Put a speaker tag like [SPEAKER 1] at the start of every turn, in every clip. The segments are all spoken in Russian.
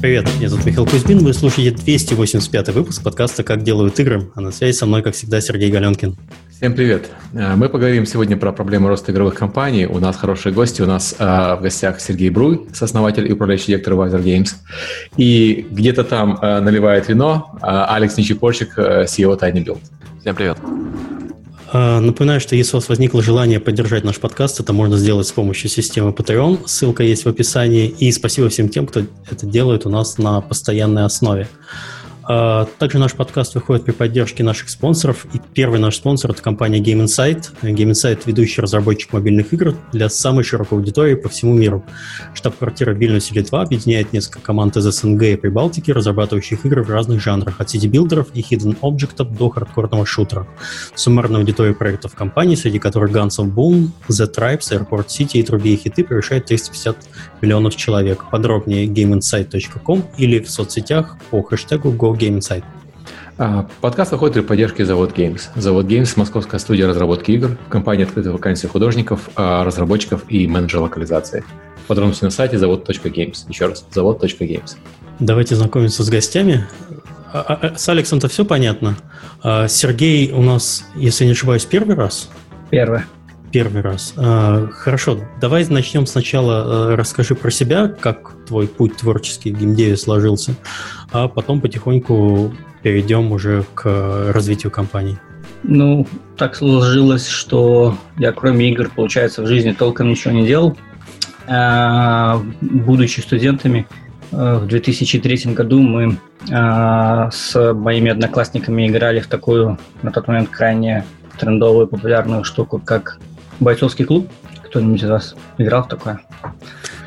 [SPEAKER 1] Привет, меня зовут Михаил Кузьмин, вы слушаете 285 выпуск подкаста «Как делают игры», а на связи со мной, как всегда, Сергей Галенкин.
[SPEAKER 2] Всем привет. Э, мы поговорим сегодня про проблемы роста игровых компаний. У нас хорошие гости. У нас э, в гостях Сергей Бруй, сооснователь и управляющий директор Wiser Games. И где-то там э, наливает вино Алекс Нечипорчик, CEO Tiny Build.
[SPEAKER 3] Всем привет.
[SPEAKER 1] А, напоминаю, что если у вас возникло желание поддержать наш подкаст, это можно сделать с помощью системы Patreon. Ссылка есть в описании. И спасибо всем тем, кто это делает у нас на постоянной основе. А, также наш подкаст выходит при поддержке наших спонсоров. И первый наш спонсор – это компания Game Insight. Game Insight – ведущий разработчик мобильных игр для самой широкой аудитории по всему миру. Штаб-квартира в Вильнюсе, Литва объединяет несколько команд из СНГ и Прибалтики, разрабатывающих игры в разных жанрах, от сити-билдеров и hidden объектов до хардкорного шутера. Суммарная аудитория проектов компании, среди которых Guns of Boom, The Tribez, Airport City и другие хиты, превышает 350 миллионов человек. Подробнее gameinsight.com или в соцсетях по хэштегу Go Game Insight.
[SPEAKER 2] А, подкаст выходит при поддержке Завод Games. Завод Games – московская студия разработки игр. В компании открыты вакансии художников, а, разработчиков и менеджера локализации. Подробности на сайте завод.games. Еще раз, завод.games.
[SPEAKER 1] Давайте знакомиться с гостями. А, с Алексом-то все понятно. Сергей у нас, если не ошибаюсь, первый раз?
[SPEAKER 4] Первый.
[SPEAKER 1] Первый раз. Хорошо, давай начнем сначала. Расскажи про себя, как твой путь творческий в геймдеве сложился а потом потихоньку перейдем уже к развитию компании.
[SPEAKER 4] Ну, так сложилось, что я кроме игр, получается, в жизни толком ничего не делал. А, будучи студентами, э, в 2003 году мы а, с моими одноклассниками играли в такую, на тот момент, крайне трендовую, популярную штуку, как бойцовский клуб. Кто-нибудь из вас играл в такое?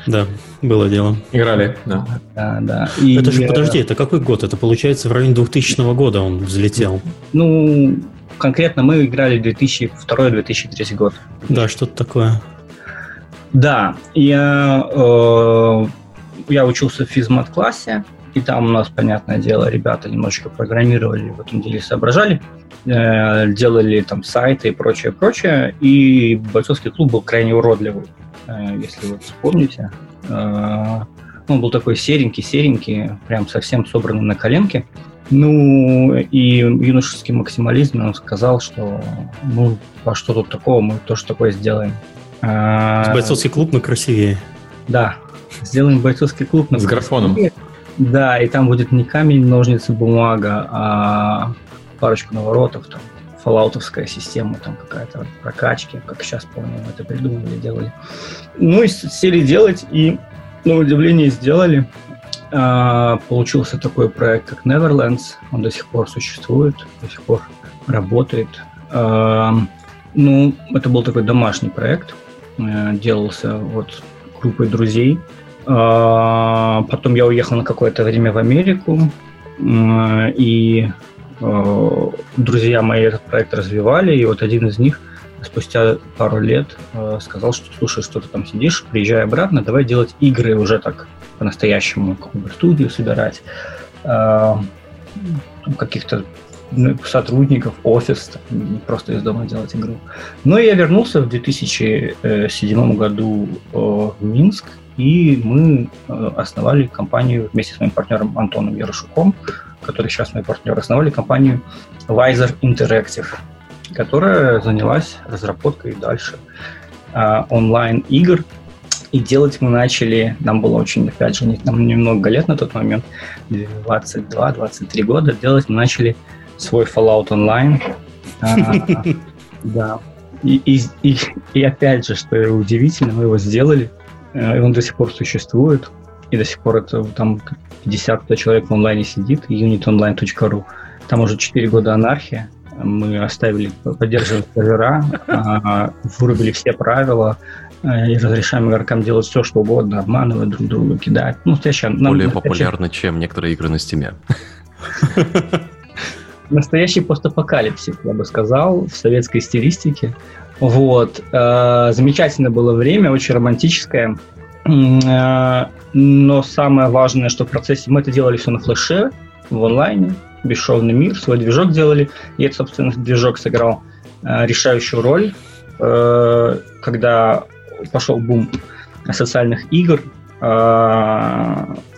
[SPEAKER 1] Да, было дело.
[SPEAKER 2] Играли, да.
[SPEAKER 4] Да, да.
[SPEAKER 1] И... Это же, подожди, это какой год? Это получается в районе 2000 года он взлетел.
[SPEAKER 4] Ну, конкретно мы играли 2002-2003 год.
[SPEAKER 1] Да, что-то такое.
[SPEAKER 4] Да, я, э, я учился в физмат-классе, и там у нас, понятное дело, ребята немножечко программировали, в этом деле соображали, э, делали там сайты и прочее, прочее, и бойцовский клуб был крайне уродливый. Э, если вы вспомните. Э, он был такой серенький-серенький, прям совсем собранный на коленке. Ну, и юношеский максимализм он сказал, что ну, а что тут такого, мы тоже такое сделаем.
[SPEAKER 1] С бойцовский клуб, но красивее.
[SPEAKER 4] Да, сделаем бойцовский клуб.
[SPEAKER 2] С графоном.
[SPEAKER 4] Да, и там будет не камень, ножницы, бумага, а парочку наворотов, там, фоллаутовская система, там какая-то прокачки, как сейчас помню, это придумали, делали. Ну и сели делать, и на удивление сделали. А, получился такой проект, как Neverlands. Он до сих пор существует, до сих пор работает. А, ну, это был такой домашний проект. А, делался вот группой друзей. Потом я уехал на какое-то время в Америку. И Э, друзья мои этот проект развивали, и вот один из них спустя пару лет э, сказал, что слушай, что ты там сидишь, приезжай обратно, давай делать игры уже так по-настоящему, какую-то студию собирать, э, каких-то ну, сотрудников, офис, не просто из дома делать игру. Но я вернулся в 2007 году в Минск, и мы основали компанию вместе с моим партнером Антоном Ярошуком, который сейчас мой партнер, основали компанию Wiser Interactive, которая занялась разработкой дальше э, онлайн-игр. И делать мы начали, нам было очень, опять же, нам немного лет на тот момент, 22-23 года, делать мы начали свой Fallout Online. А, да. И, и, и, и опять же, что удивительно, мы его сделали, э, и он до сих пор существует, и до сих пор это там 50 человек в онлайне сидит, unitonline.ru. Там уже 4 года анархия. Мы оставили, поддерживаем сервера, а, вырубили все правила, э, и разрешаем игрокам делать все, что угодно, обманывать друг друга, кидать. Ну,
[SPEAKER 3] настоящая, Более настоящая... популярно, чем некоторые игры на стиме.
[SPEAKER 4] Настоящий постапокалипсис, я бы сказал, в советской стилистике. Вот. Э, замечательное было время, очень романтическое. Э, но самое важное, что в процессе мы это делали все на флеше, в онлайне, бесшовный мир, свой движок делали. И это, собственно, движок сыграл э, решающую роль, когда пошел бум социальных игр,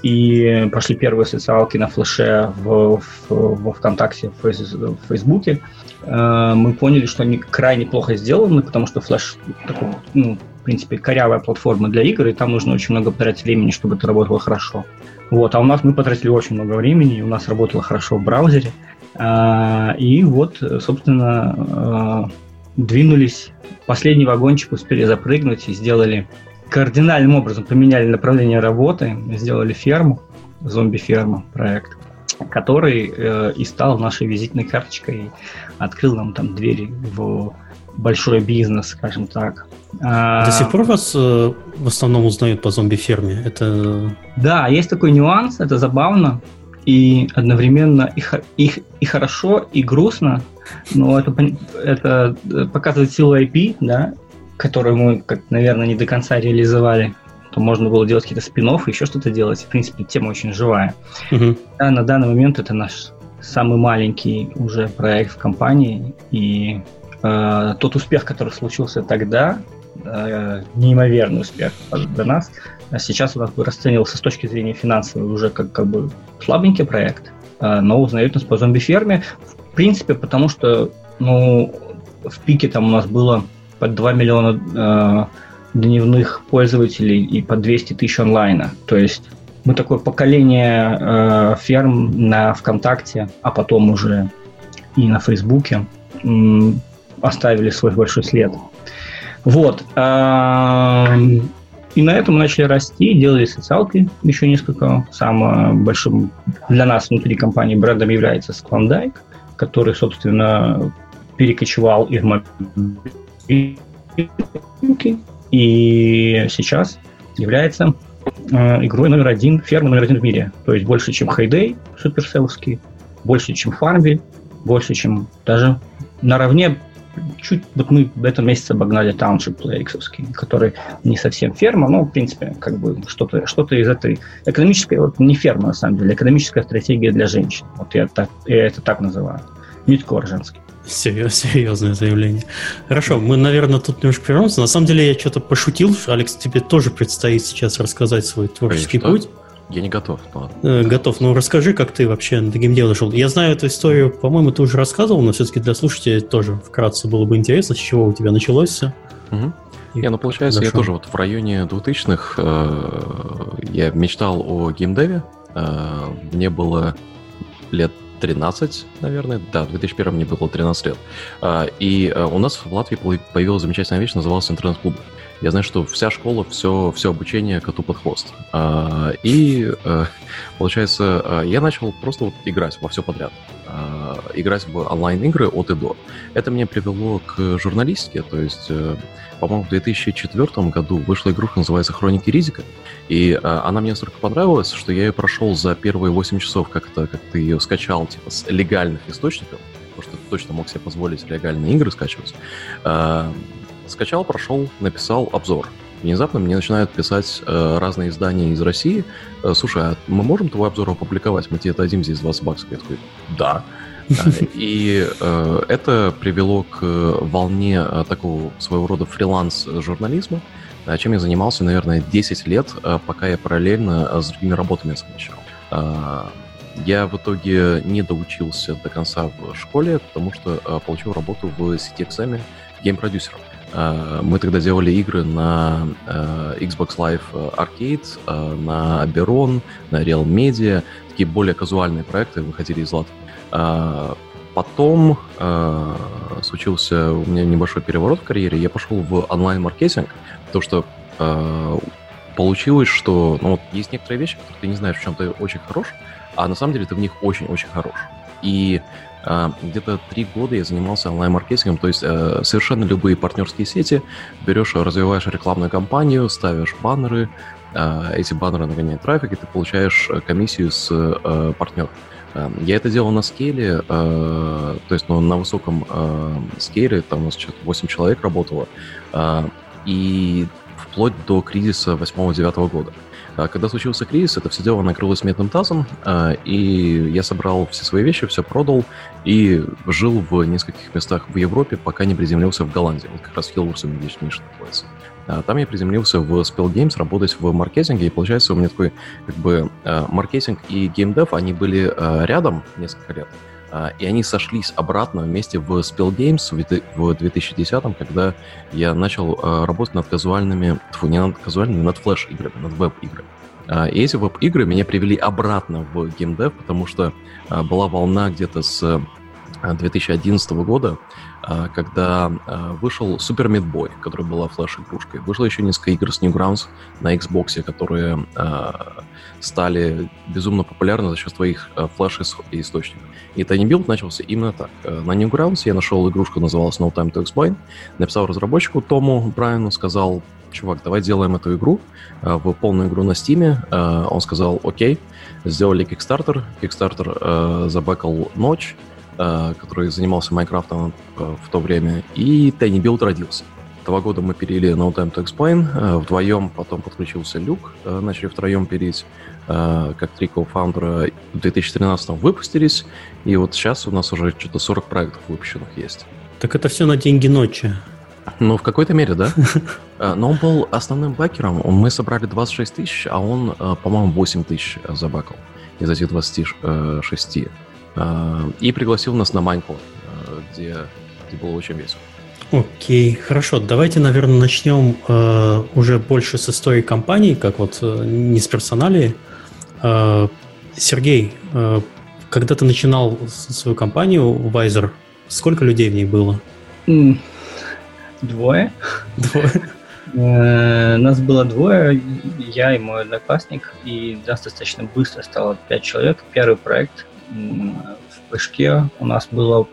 [SPEAKER 4] и пошли первые социалки на флеше в, в, во ВКонтакте, в, в Фейсбуке, э, мы поняли, что они крайне плохо сделаны, потому что флеш такой, ну, в принципе, корявая платформа для игр, и там нужно очень много потратить времени, чтобы это работало хорошо. Вот, а у нас мы потратили очень много времени, у нас работало хорошо в браузере. А, и вот, собственно, а, двинулись, последний вагончик успели запрыгнуть и сделали кардинальным образом, поменяли направление работы, сделали ферму, зомби-ферма проект, который э, и стал нашей визитной карточкой, открыл нам там двери в большой бизнес, скажем так.
[SPEAKER 1] А, До сих пор вас э, в основном узнают по зомби-ферме? Это...
[SPEAKER 4] Да, есть такой нюанс, это забавно и одновременно и, и, и хорошо, и грустно, но это, это показывает силу IP, да, которую мы, как, наверное, не до конца реализовали. То можно было делать какие-то спин еще что-то делать. В принципе, тема очень живая. Угу. Да, на данный момент это наш самый маленький уже проект в компании, и э, тот успех, который случился тогда, э, неимоверный успех для нас, а сейчас у нас бы расценивался с точки зрения финансовой уже как, как бы слабенький проект, э, но узнают нас по зомби-ферме, в принципе, потому что ну, в пике там у нас было под 2 миллиона э, дневных пользователей и по 200 тысяч онлайна. То есть мы такое поколение э, ферм на ВКонтакте, а потом уже и на Фейсбуке оставили свой большой след. Вот. И на этом мы начали расти, делали социалки еще несколько. Самым большим для нас внутри компании брендом является Sklondike, который, собственно, перекочевал из мобильники и сейчас является э, игрой номер один, фермой номер один в мире. То есть больше, чем Hayday, суперселовский, больше, чем Farmville, больше, чем даже наравне чуть вот мы в этом месяце обогнали Township PlayX, который не совсем ферма, но, в принципе, как бы что-то что из этой экономической, вот не ферма, на самом деле, экономическая стратегия для женщин. Вот я, так, я это так называю. Мидкор женский.
[SPEAKER 1] Серьез, серьезное заявление. Хорошо, мы, наверное, тут немножко прервемся. На самом деле я что-то пошутил. Алекс, тебе тоже предстоит сейчас рассказать свой творческий Конечно. путь.
[SPEAKER 3] Я не готов.
[SPEAKER 1] Но... Э, готов. Ну, расскажи, как ты вообще до геймдева дошел. Я знаю эту историю, по-моему, ты уже рассказывал, но все-таки для слушателей тоже вкратце было бы интересно, с чего у тебя началось все.
[SPEAKER 3] Угу. Не, ну получается, Хорошо. я тоже вот в районе 2000-х э, я мечтал о геймдеве. Э, мне было лет 13, наверное. Да, в 2001 мне было 13 лет. Э, и э, у нас в Латвии появилась замечательная вещь, называлась интернет-клуб. Я знаю, что вся школа, все, все обучение коту под хвост. А, и, а, получается, а, я начал просто вот играть во все подряд. А, играть в онлайн-игры от и до. Это меня привело к журналистике, то есть, э, по-моему, в 2004 году вышла игруха, называется «Хроники Ризика», и а, она мне настолько понравилась, что я ее прошел за первые 8 часов, как, то как ты ее скачал, типа, с легальных источников, потому что ты точно мог себе позволить легальные игры скачивать. Скачал, прошел, написал обзор. Внезапно мне начинают писать э, разные издания из России. Э, Слушай, а мы можем твой обзор опубликовать? Мы тебе дадим здесь 20 баксов. Я такой, да. Э, и э, это привело к волне такого своего рода фриланс-журнализма, чем я занимался, наверное, 10 лет, пока я параллельно с другими работами совмещал. Я в итоге не доучился до конца в школе, потому что получил работу в сети XM гейм-продюсером. Э, мы тогда делали игры на э, Xbox Live Arcade, э, на Aberon, на Real Media, такие более казуальные проекты выходили из Латвии. Потом случился у меня небольшой переворот в карьере, я пошел в онлайн-маркетинг, потому что получилось, что ну, вот есть некоторые вещи, которые ты не знаешь, в чем ты очень хорош, а на самом деле ты в них очень-очень хорош. И где-то три года я занимался онлайн-маркетингом, то есть э, совершенно любые партнерские сети, берешь, развиваешь рекламную кампанию, ставишь баннеры, а, эти баннеры нагоняют трафик, и ты получаешь э, комиссию с э, партнеров. Я это делал на скейле, то есть ну, на высоком скейле, там у нас сейчас 8 человек работало, и вплоть до кризиса 8-9 года. А когда случился кризис, это все дело накрылось медным тазом, а, и я собрал все свои вещи, все продал и жил в нескольких местах в Европе, пока не приземлился в Голландии. Вот как раз в Хилворсоне, где Миша находится. Там я приземлился в Spell Games работать в маркетинге, и получается у меня такой как бы маркетинг и геймдев, они были рядом несколько лет. И они сошлись обратно вместе в Spell Games в 2010 когда я начал работать над казуальными, тьфу, не над казуальными, над флеш-играми, над веб-играми. И эти веб-игры меня привели обратно в геймдев, потому что была волна где-то с 2011 года, а, когда а, вышел Super Meat Boy, который была флеш-игрушкой. Вышло еще несколько игр с Newgrounds на Xbox, которые а, стали безумно популярны за счет своих флеш-источников. И Tiny Build начался именно так. На Newgrounds я нашел игрушку, называлась No Time to Explain, написал разработчику Тому Брайану, сказал, чувак, давай сделаем эту игру в полную игру на Steam. Он сказал, окей, сделали Kickstarter, Kickstarter забэкал ночь, который занимался Майнкрафтом э, в то время, и Tiny Build родился. Два года мы перели No Time to Explain, э, вдвоем потом подключился Люк, начали втроем переть, как три кофаундера в 2013 выпустились, и вот сейчас у нас уже что-то 40 проектов выпущенных есть.
[SPEAKER 1] Так это все на деньги ночи.
[SPEAKER 3] Ну, в какой-то мере, да. Но он был основным бакером. Мы собрали 26 тысяч, а он, по-моему, 8 тысяч забакал из этих 26. А, и пригласил нас на Майнкон, где, где было очень весело.
[SPEAKER 1] Окей, хорошо. Давайте, наверное, начнем э, уже больше с истории компании, как вот э, не с персоналии. Э, Сергей, э, когда ты начинал свою компанию Wiser, сколько людей в ней было?
[SPEAKER 4] Двое. Двое. Э, нас было двое, я и мой одноклассник, и нас достаточно быстро стало пять человек. Первый проект в Пышке у нас было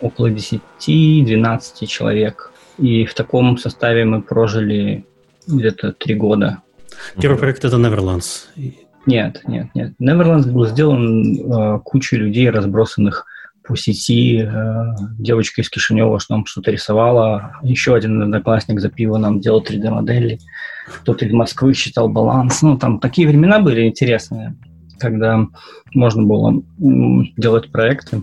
[SPEAKER 4] около 10-12 человек. И в таком составе мы прожили где-то три года.
[SPEAKER 1] Первый проект это Neverlands.
[SPEAKER 4] Нет, нет, нет. Neverlands был сделан э, кучей людей, разбросанных по сети. Э, девочка из Кишинева что нам что-то рисовала. Еще один одноклассник за пиво нам делал 3D-модели. Кто-то из Москвы считал баланс. Ну, там такие времена были интересные когда можно было делать проекты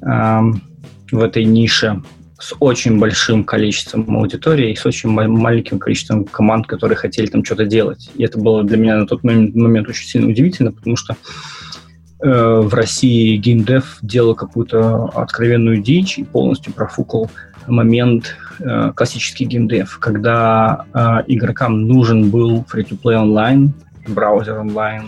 [SPEAKER 4] в этой нише с очень большим количеством аудитории и с очень маленьким количеством команд, которые хотели там что-то делать. И это было для меня на тот момент, очень сильно удивительно, потому что э, в России геймдев делал какую-то откровенную дичь и полностью профукал момент э, классический геймдев, когда э, игрокам нужен был free-to-play онлайн, браузер онлайн,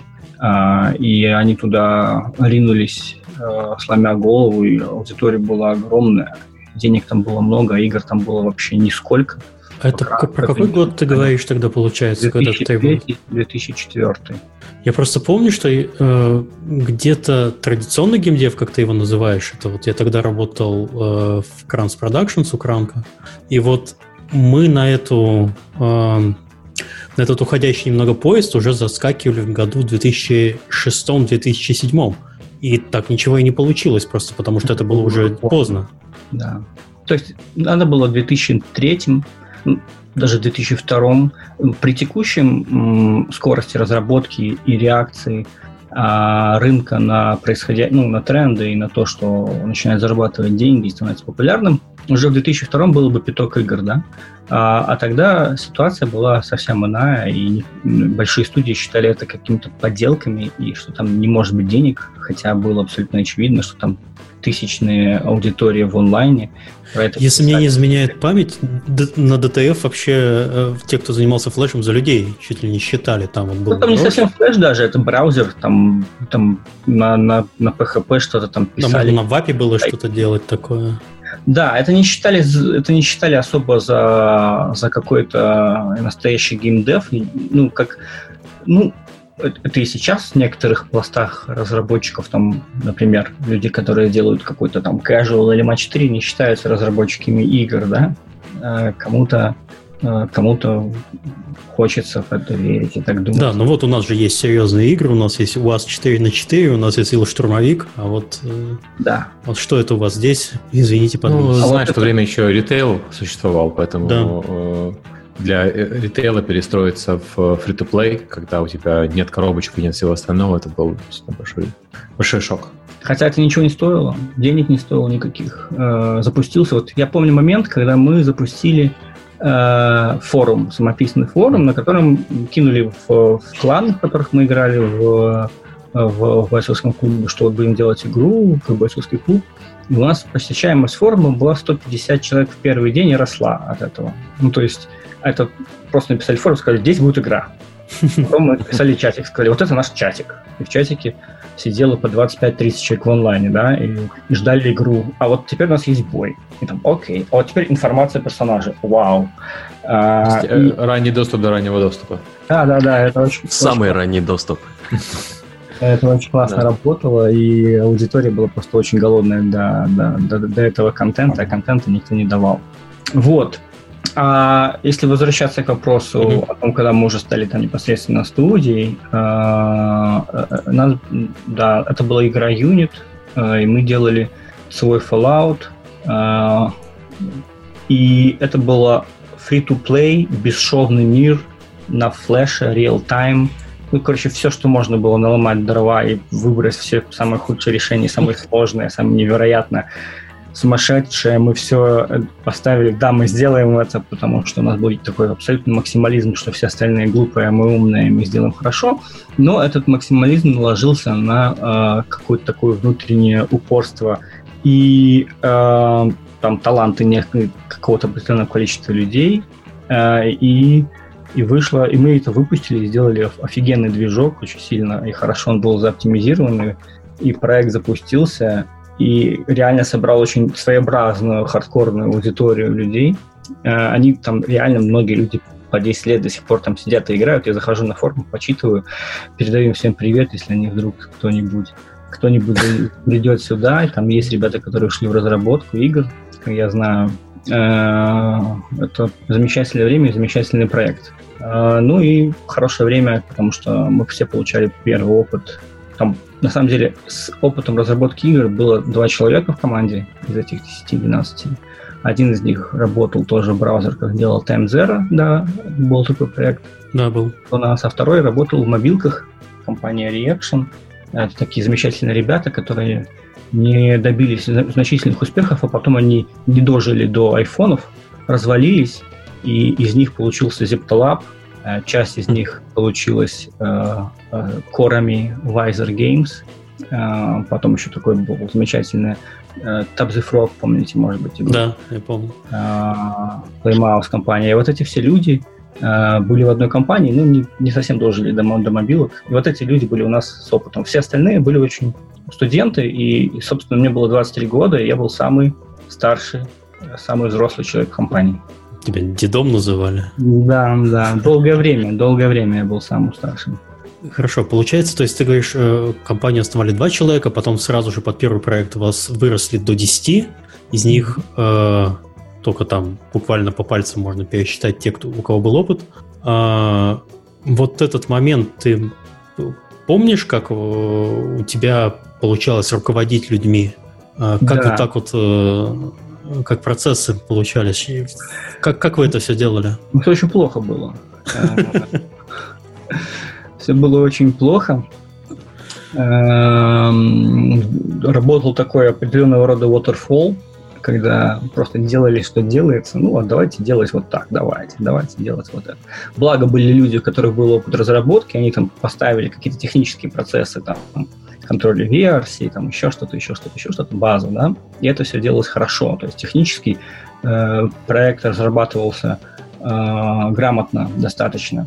[SPEAKER 4] и они туда ринулись, а, сломя голову, и аудитория была огромная. Денег там было много, а игр там было вообще нисколько.
[SPEAKER 1] А это про, про какой год ты говоришь тогда, получается?
[SPEAKER 4] 2003, когда 2004.
[SPEAKER 1] Я просто помню, что э, где-то традиционный геймдев, как ты его называешь, это вот я тогда работал э, в Kranz Productions у Кранка, и вот мы на эту э, на этот уходящий немного поезд уже заскакивали в году 2006-2007. И так ничего и не получилось, просто потому что это было уже поздно.
[SPEAKER 4] Да. То есть надо было в 2003 даже в 2002 при текущем скорости разработки и реакции рынка на происходя... ну, на тренды и на то, что начинает зарабатывать деньги и становится популярным, уже в 2002 было бы пяток игр, да? А, а тогда ситуация была совсем иная, и большие студии считали это какими-то подделками, и что там не может быть денег, хотя было абсолютно очевидно, что там тысячные аудитории в онлайне.
[SPEAKER 1] Если мне не изменяет память, на DTF вообще э, те, кто занимался флешем, за людей чуть ли не считали. Там, вот
[SPEAKER 4] был ну, там не совсем флеш даже, это браузер, там, там на, на, на PHP что-то там писали.
[SPEAKER 1] Там на вапе было что-то делать такое.
[SPEAKER 4] Да, это не считали, это не считали особо за, за какой-то настоящий геймдев. Ну, как, ну, это и сейчас в некоторых пластах разработчиков, там, например, люди, которые делают какой-то там casual или матч 3, не считаются разработчиками игр, да? А кому-то а, кому-то хочется в это верить и так думать.
[SPEAKER 1] Да, ну вот у нас же есть серьезные игры, у нас есть УАЗ 4 на 4, у нас есть Ил Штурмовик, а вот, э, да. вот что это у вас здесь? Извините,
[SPEAKER 2] пожалуйста. Ну, а знаешь, вот в то время еще ритейл существовал, поэтому да. Э, для э, ритейла перестроиться в free-to-play, когда у тебя нет коробочек и нет всего остального, это был большой, большой шок.
[SPEAKER 4] Хотя это ничего не стоило, денег не стоило никаких. Запустился, вот я помню момент, когда мы запустили э, форум, самописный форум, на котором кинули в, в клан, в которых мы играли в, в, в бойцовском клубе, что вот будем делать игру, как бойцовский клуб. У нас посещаемость форума была 150 человек в первый день и росла от этого. Ну, то есть это просто написали форум, сказали, здесь будет игра. Потом мы написали чатик, сказали, вот это наш чатик. И в чатике сидело по 25-30 человек в онлайне, да, и, и ждали игру. А вот теперь у нас есть бой. И там, окей. А вот теперь информация персонажа. Вау.
[SPEAKER 2] А, есть, и... Ранний доступ до раннего доступа.
[SPEAKER 4] Да, да, да, это очень...
[SPEAKER 3] Самый очень... ранний доступ.
[SPEAKER 4] Это очень классно да. работало, и аудитория была просто очень голодная до, до, до, до этого контента, а контента никто не давал. Вот. А если возвращаться к вопросу mm-hmm. о том, когда мы уже стали там непосредственно студией, э, э, нас, да, это была игра Unit, э, и мы делали свой Fallout, э, и это было free-to-play, бесшовный мир на флеше, real-time. Ну, короче, все, что можно было наломать дрова и выбрать все самые худшие решения, самые сложные, самые невероятные сумасшедшее, мы все э, поставили, да, мы сделаем это, потому что у нас будет такой абсолютный максимализм, что все остальные глупые, а мы умные, мы сделаем хорошо, но этот максимализм наложился на э, какое-то такое внутреннее упорство и э, там таланты какого-то определенного количества людей, э, и и вышло, и мы это выпустили, сделали офигенный движок очень сильно, и хорошо он был заоптимизирован, и проект запустился, и реально собрал очень своеобразную хардкорную аудиторию людей. Э, они там реально многие люди по 10 лет до сих пор там сидят и играют. Я захожу на форум, почитываю, передаю им всем привет, если они вдруг кто-нибудь кто-нибудь придет сюда, там есть ребята, которые ушли в разработку игр, я знаю. Э, это замечательное время, замечательный проект. Э, ну и хорошее время, потому что мы все получали первый опыт. Там на самом деле, с опытом разработки игр было два человека в команде из этих 10-12. Один из них работал тоже в браузерках, делал Time Zero, да, был такой проект.
[SPEAKER 1] Да, был.
[SPEAKER 4] У нас, а второй работал в мобилках, компания Reaction. Это такие замечательные ребята, которые не добились значительных успехов, а потом они не дожили до айфонов, развалились, и из них получился Zeptolab, Э, часть из них получилась э, э, корами Wiser Games. Потом еще такой был замечательный Tab the Frog, помните, может быть?
[SPEAKER 1] Да, я помню.
[SPEAKER 4] Playmouse компания. И вот эти все люди были в одной компании, ну, не, не совсем дожили до, до мобилок. И вот эти люди были у нас с опытом. Все остальные были очень студенты, и, собственно, мне было 23 года, и я был самый старший, самый взрослый человек в компании.
[SPEAKER 1] Тебя дедом называли?
[SPEAKER 4] Да, да. Долгое время, долгое время я был самым старшим.
[SPEAKER 1] Хорошо, получается, то есть ты говоришь, э, компанию основали два человека, потом сразу же под первый проект у вас выросли до 10, из них э, только там буквально по пальцам можно пересчитать те, кто, у кого был опыт. А, вот этот момент ты помнишь, как э, у тебя получалось руководить людьми? А, как да. вот так вот э, как процессы получались? Как, как вы это все делали?
[SPEAKER 4] Ну, все очень плохо было. Все было очень плохо. Эм, работал такой определенного рода waterfall, когда просто делали, что делается. Ну, а давайте делать вот так, давайте, давайте делать вот это. Благо были люди, у которых был опыт разработки, они там поставили какие-то технические процессы, там, контроле версий, там еще что-то, еще что-то, еще что-то, базу, да, и это все делалось хорошо, то есть технически э, проект разрабатывался э, грамотно достаточно,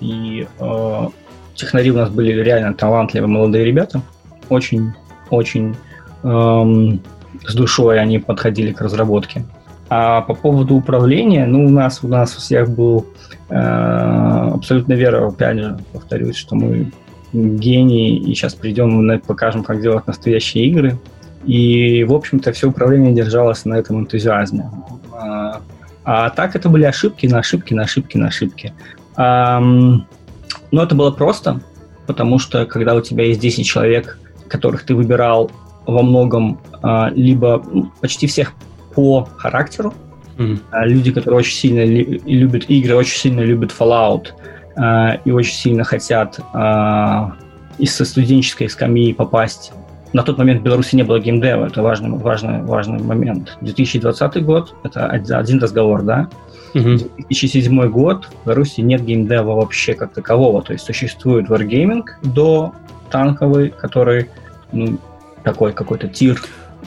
[SPEAKER 4] и э, технари у нас были реально талантливые молодые ребята, очень, очень эм, с душой они подходили к разработке. А по поводу управления, ну, у нас, у нас у всех был э, абсолютно вера, опять же, повторюсь, что мы гений, и сейчас придем покажем, как делать настоящие игры. И, в общем-то, все управление держалось на этом энтузиазме. А, а так это были ошибки на ошибки, на ошибки, на ошибки. А, но это было просто, потому что когда у тебя есть 10 человек, которых ты выбирал во многом а, либо почти всех по характеру, mm-hmm. люди, которые очень сильно любят игры, очень сильно любят Fallout, Э, и очень сильно хотят из студенческой скамьи попасть на тот момент в Беларуси не было геймдева, это важный, важный, важный момент. 2020 год, это один разговор, да? Угу. 2007 год, в Беларуси нет геймдева вообще как такового, то есть существует Wargaming до танковый, который ну, такой какой-то тир.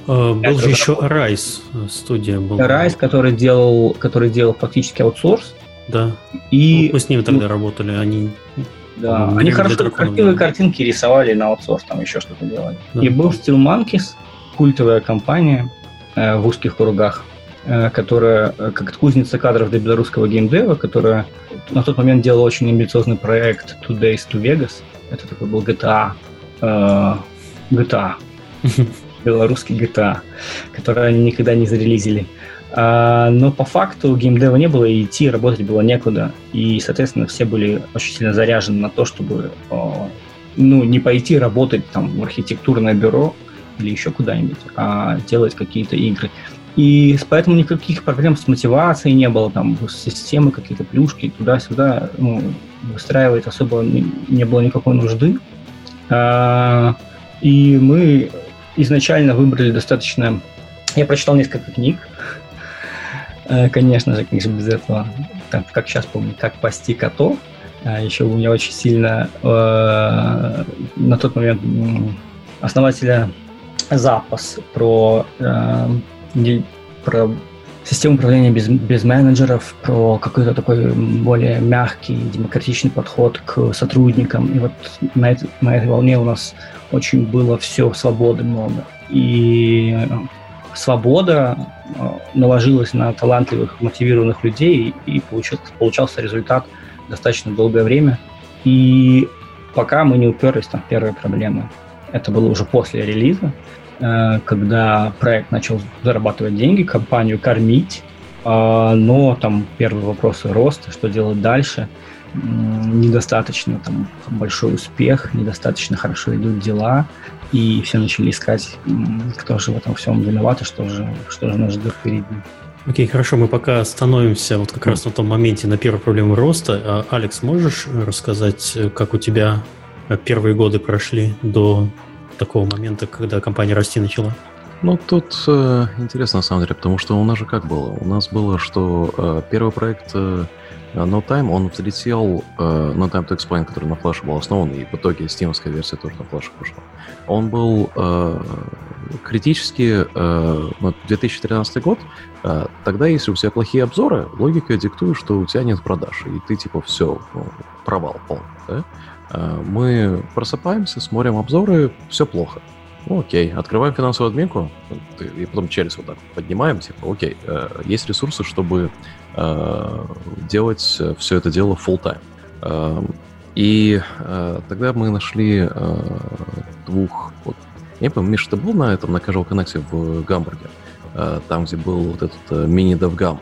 [SPEAKER 1] Uh, был же еще Rise студия. Был.
[SPEAKER 4] Rise, который делал, который делал фактически аутсорс.
[SPEAKER 1] Да. И, ну, мы с ними тогда ну, работали, они
[SPEAKER 4] да, они хорошо красивые картинки рисовали на аутсорс, там еще что-то делали. Да. И был Steel Monkeys, культовая компания э, в узких кругах, э, которая, э, как кузница кадров для белорусского геймдева, которая на тот момент делала очень амбициозный проект Two Days to Vegas. Это такой был GTA. Э, GTA. Белорусский GTA, который они никогда не зарелизили. А, но по факту геймдева не было, и идти работать было некуда. И, соответственно, все были очень сильно заряжены на то, чтобы ну, не пойти работать там, в архитектурное бюро или еще куда-нибудь, а делать какие-то игры. И поэтому никаких проблем с мотивацией не было, там, системы, какие-то плюшки, туда-сюда ну, выстраивать особо не, не было никакой нужды. А, и мы изначально выбрали достаточно... Я прочитал несколько книг, Э, конечно же, как же без этого, там, как сейчас помню, как пасти котов. А еще у меня очень сильно э, на тот момент основателя запас про, э, про систему управления без, без менеджеров, про какой-то такой более мягкий, демократичный подход к сотрудникам. И вот на, это, на этой волне у нас очень было все свободы много. И свобода э, наложилась на талантливых, мотивированных людей, и получился, получался результат достаточно долгое время. И пока мы не уперлись там в первые проблемы. Это было уже после релиза, э, когда проект начал зарабатывать деньги, компанию кормить, а, но там первые вопросы роста, что делать дальше, недостаточно там большой успех, недостаточно хорошо идут дела, и все начали искать, кто же в этом всем виноват и что же, что же нас ждет впереди.
[SPEAKER 1] Окей, okay, хорошо, мы пока остановимся вот как раз на том моменте, на первой проблеме роста. А, Алекс, можешь рассказать, как у тебя первые годы прошли до такого момента, когда компания расти начала?
[SPEAKER 3] Ну, тут э, интересно, на самом деле, потому что у нас же как было? У нас было, что э, первый проект э, No Time, он взлетел, э, No Time to Explain, который на флеше был основан, и в итоге стимовская версия тоже на флеше пошла. Он был э, критически, э, ну, 2013 год, э, тогда, если у тебя плохие обзоры, логика диктует, что у тебя нет продаж, и ты типа все, ну, провал полный, да? Э, мы просыпаемся, смотрим обзоры, все плохо. Ну, окей, открываем финансовую админку, и потом челюсть вот так поднимаем, типа, окей, э, есть ресурсы, чтобы э, делать все это дело full time. И тогда мы нашли двух, вот, я не помню, Миша, ты был на этом, на Casual Connect в Гамбурге, там, где был вот этот мини-девгам.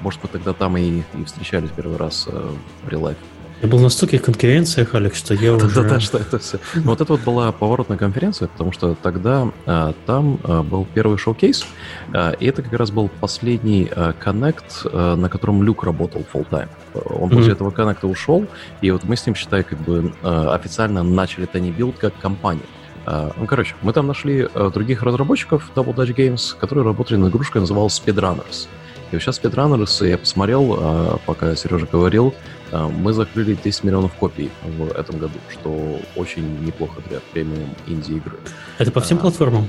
[SPEAKER 3] Может, мы тогда там и, и встречались первый раз в life.
[SPEAKER 1] Я был на стольких конференциях, Алекс, что я уже...
[SPEAKER 3] Да-да, что это все. Но вот это вот была поворотная конференция, потому что тогда а, там а, был первый шоу-кейс, а, и это как раз был последний коннект, на котором Люк работал full time. Он после этого коннекта ушел, и вот мы с ним, считай, как бы официально начали Tiny Build как компанию. Uh, ну, короче, мы там нашли других разработчиков Double Dutch Games, которые работали над игрушкой, называлась Speedrunners. И вот сейчас Speedrunners, я посмотрел, uh, пока Сережа говорил, а, мы закрыли 10 миллионов копий в этом году, что очень неплохо для премиум инди-игры.
[SPEAKER 1] Это по всем а, платформам?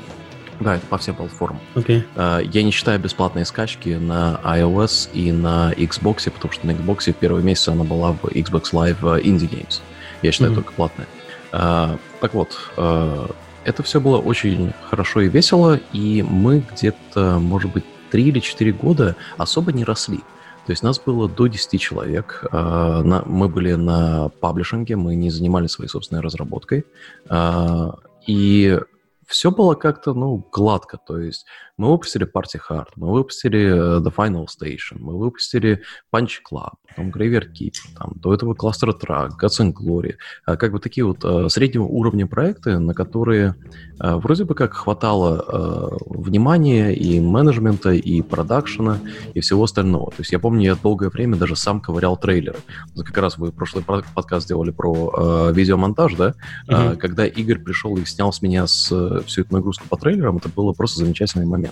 [SPEAKER 3] Да, это по всем платформам.
[SPEAKER 1] Okay.
[SPEAKER 3] А, я не считаю бесплатные скачки на iOS и на Xbox, потому что на Xbox в первый месяц она была в Xbox Live Indie Games. Я считаю mm-hmm. только платная. Так вот, это все было очень хорошо и весело, и мы где-то, может быть, 3 или 4 года особо не росли. То есть нас было до 10 человек. А, мы были на паблишинге, мы не занимались своей собственной разработкой. А, и все было как-то, ну, гладко. То есть мы выпустили Party Hard, мы выпустили э, The Final Station, мы выпустили Punch Club, потом Graveyard Keep, там, до этого Cluster Track, Gods and Glory. А, как бы такие вот а, среднего уровня проекты, на которые а, вроде бы как хватало внимания и менеджмента, и продакшена, и всего остального. То есть я помню, я долгое время даже сам ковырял трейлеры. Как раз вы прошлый подкаст сделали про видеомонтаж, да? Mm-hmm. Когда Игорь пришел и снял с меня с э, всю эту нагрузку по трейлерам, это было просто замечательный момент.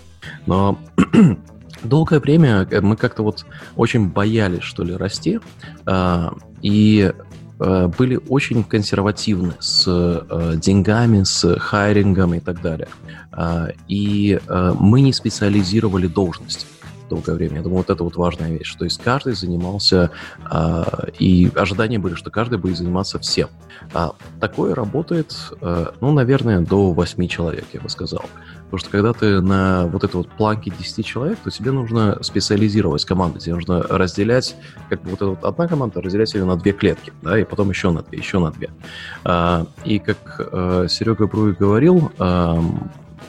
[SPEAKER 3] Но долгое время мы как-то вот очень боялись, что ли, расти, э, и э, были очень консервативны с э, деньгами, с хайрингом и так далее. Э, и э, мы не специализировали должности долгое время. Я думаю, вот это вот важная вещь. То есть каждый занимался, э, и ожидания были, что каждый будет заниматься всем. А такое работает, э, ну, наверное, до 8 человек, я бы сказал. Потому что когда ты на вот этой вот планке 10 человек, то тебе нужно специализировать команды. Тебе нужно разделять, как бы вот эта вот одна команда, разделять ее на две клетки, да, и потом еще на две, еще на две. А, и как э, Серега Бруй говорил, э,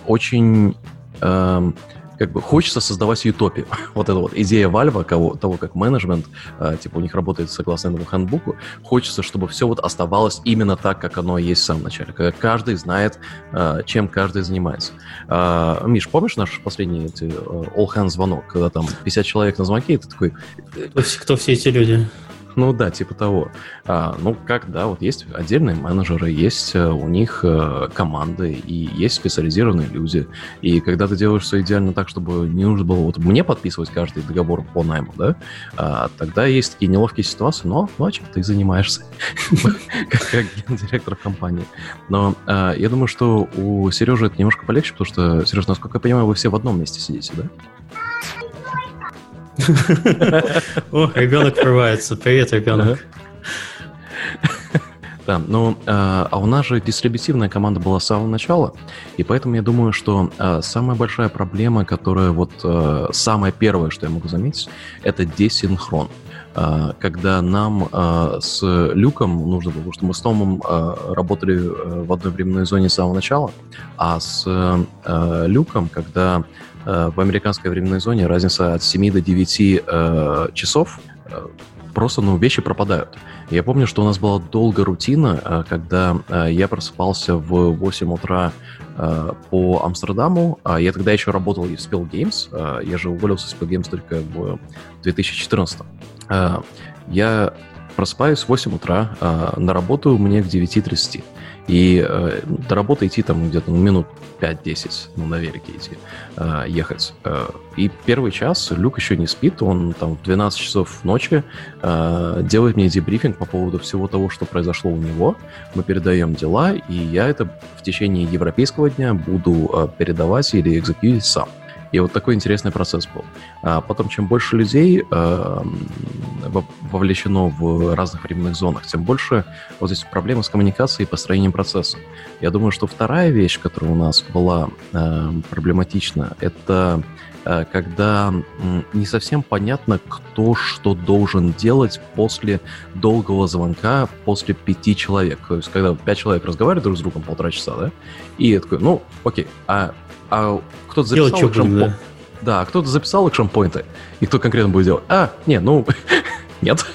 [SPEAKER 3] очень э, как бы хочется создавать утопию. вот эта вот идея Valve, кого, того, как менеджмент, э, типа у них работает согласно этому хендбуку, хочется, чтобы все вот оставалось именно так, как оно есть в самом начале, когда каждый знает, э, чем каждый занимается. Э, Миш, помнишь наш последний эти, э, all hands звонок, когда там 50 человек на звонке, и ты такой...
[SPEAKER 1] Кто, кто все эти люди?
[SPEAKER 3] Ну да, типа того. А, ну как, да, вот есть отдельные менеджеры, есть а, у них а, команды и есть специализированные люди. И когда ты делаешь все идеально так, чтобы не нужно было вот мне подписывать каждый договор по найму, да, а, тогда есть такие неловкие ситуации, но ну, а чем ты занимаешься, как директор компании. Но а, я думаю, что у Сережи это немножко полегче, потому что, Сережа, насколько я понимаю, вы все в одном месте сидите, да?
[SPEAKER 1] О, ребенок врывается. Привет, ребенок.
[SPEAKER 3] Да, ну, а, а у нас же дистрибутивная команда была с самого начала, и поэтому я думаю, что а, самая большая проблема, которая вот а, самое первое, что я могу заметить, это десинхрон. Когда нам с Люком нужно было, потому что мы с Томом работали э, в одной временной зоне с самого начала, а с Люком, когда Э, в американской временной зоне разница от 7 до 9 э, часов э, просто, ну, вещи пропадают. Я помню, что у нас была долгая рутина, э, когда э, я просыпался в 8 утра э, по Амстердаму. А я тогда еще работал в Spill Games. Я же уволился в Spill Games только в 2014. Я просыпаюсь в 8 утра, на работу мне к 9.30. И э, до работы идти там где-то ну, минут 5-10, ну, на велике идти, э, ехать. Э, и первый час Люк еще не спит, он там в 12 часов ночи э, делает мне дебрифинг по поводу всего того, что произошло у него. Мы передаем дела, и я это в течение европейского дня буду э, передавать или экзекьютить сам. И вот такой интересный процесс был. А потом, чем больше людей э, вовлечено в разных временных зонах, тем больше вот здесь проблемы с коммуникацией и построением процесса. Я думаю, что вторая вещь, которая у нас была э, проблематична, это э, когда не совсем понятно, кто что должен делать после долгого звонка, после пяти человек. То есть, когда пять человек разговаривают друг с другом полтора часа, да, и я такой, ну, окей, а а кто-то записал делать, экшен да. да, кто-то записал экшен поинты, и кто конкретно будет делать? А, не, ну, нет.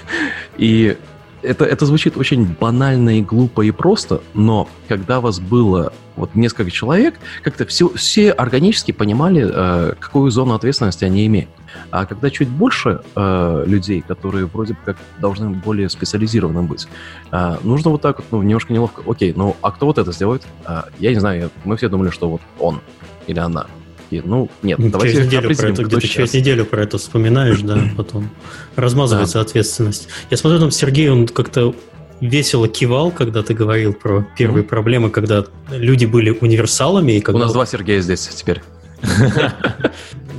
[SPEAKER 3] И это, это звучит очень банально и глупо и просто, но когда вас было вот несколько человек, как-то все, все органически понимали, э, какую зону ответственности они имеют. А когда чуть больше э, людей, которые вроде бы как должны более специализированным быть, э, нужно вот так вот, ну, немножко неловко, окей, ну, а кто вот это сделает? Э, я не знаю, мы все думали, что вот он или она. И, ну, нет,
[SPEAKER 1] ну, давайте через неделю про это, где-то через неделю про это вспоминаешь, да, потом размазывается да. ответственность. Я смотрю, там Сергей, он как-то весело кивал, когда ты говорил про первые mm-hmm. проблемы, когда люди были универсалами. И когда...
[SPEAKER 3] У нас два Сергея здесь теперь.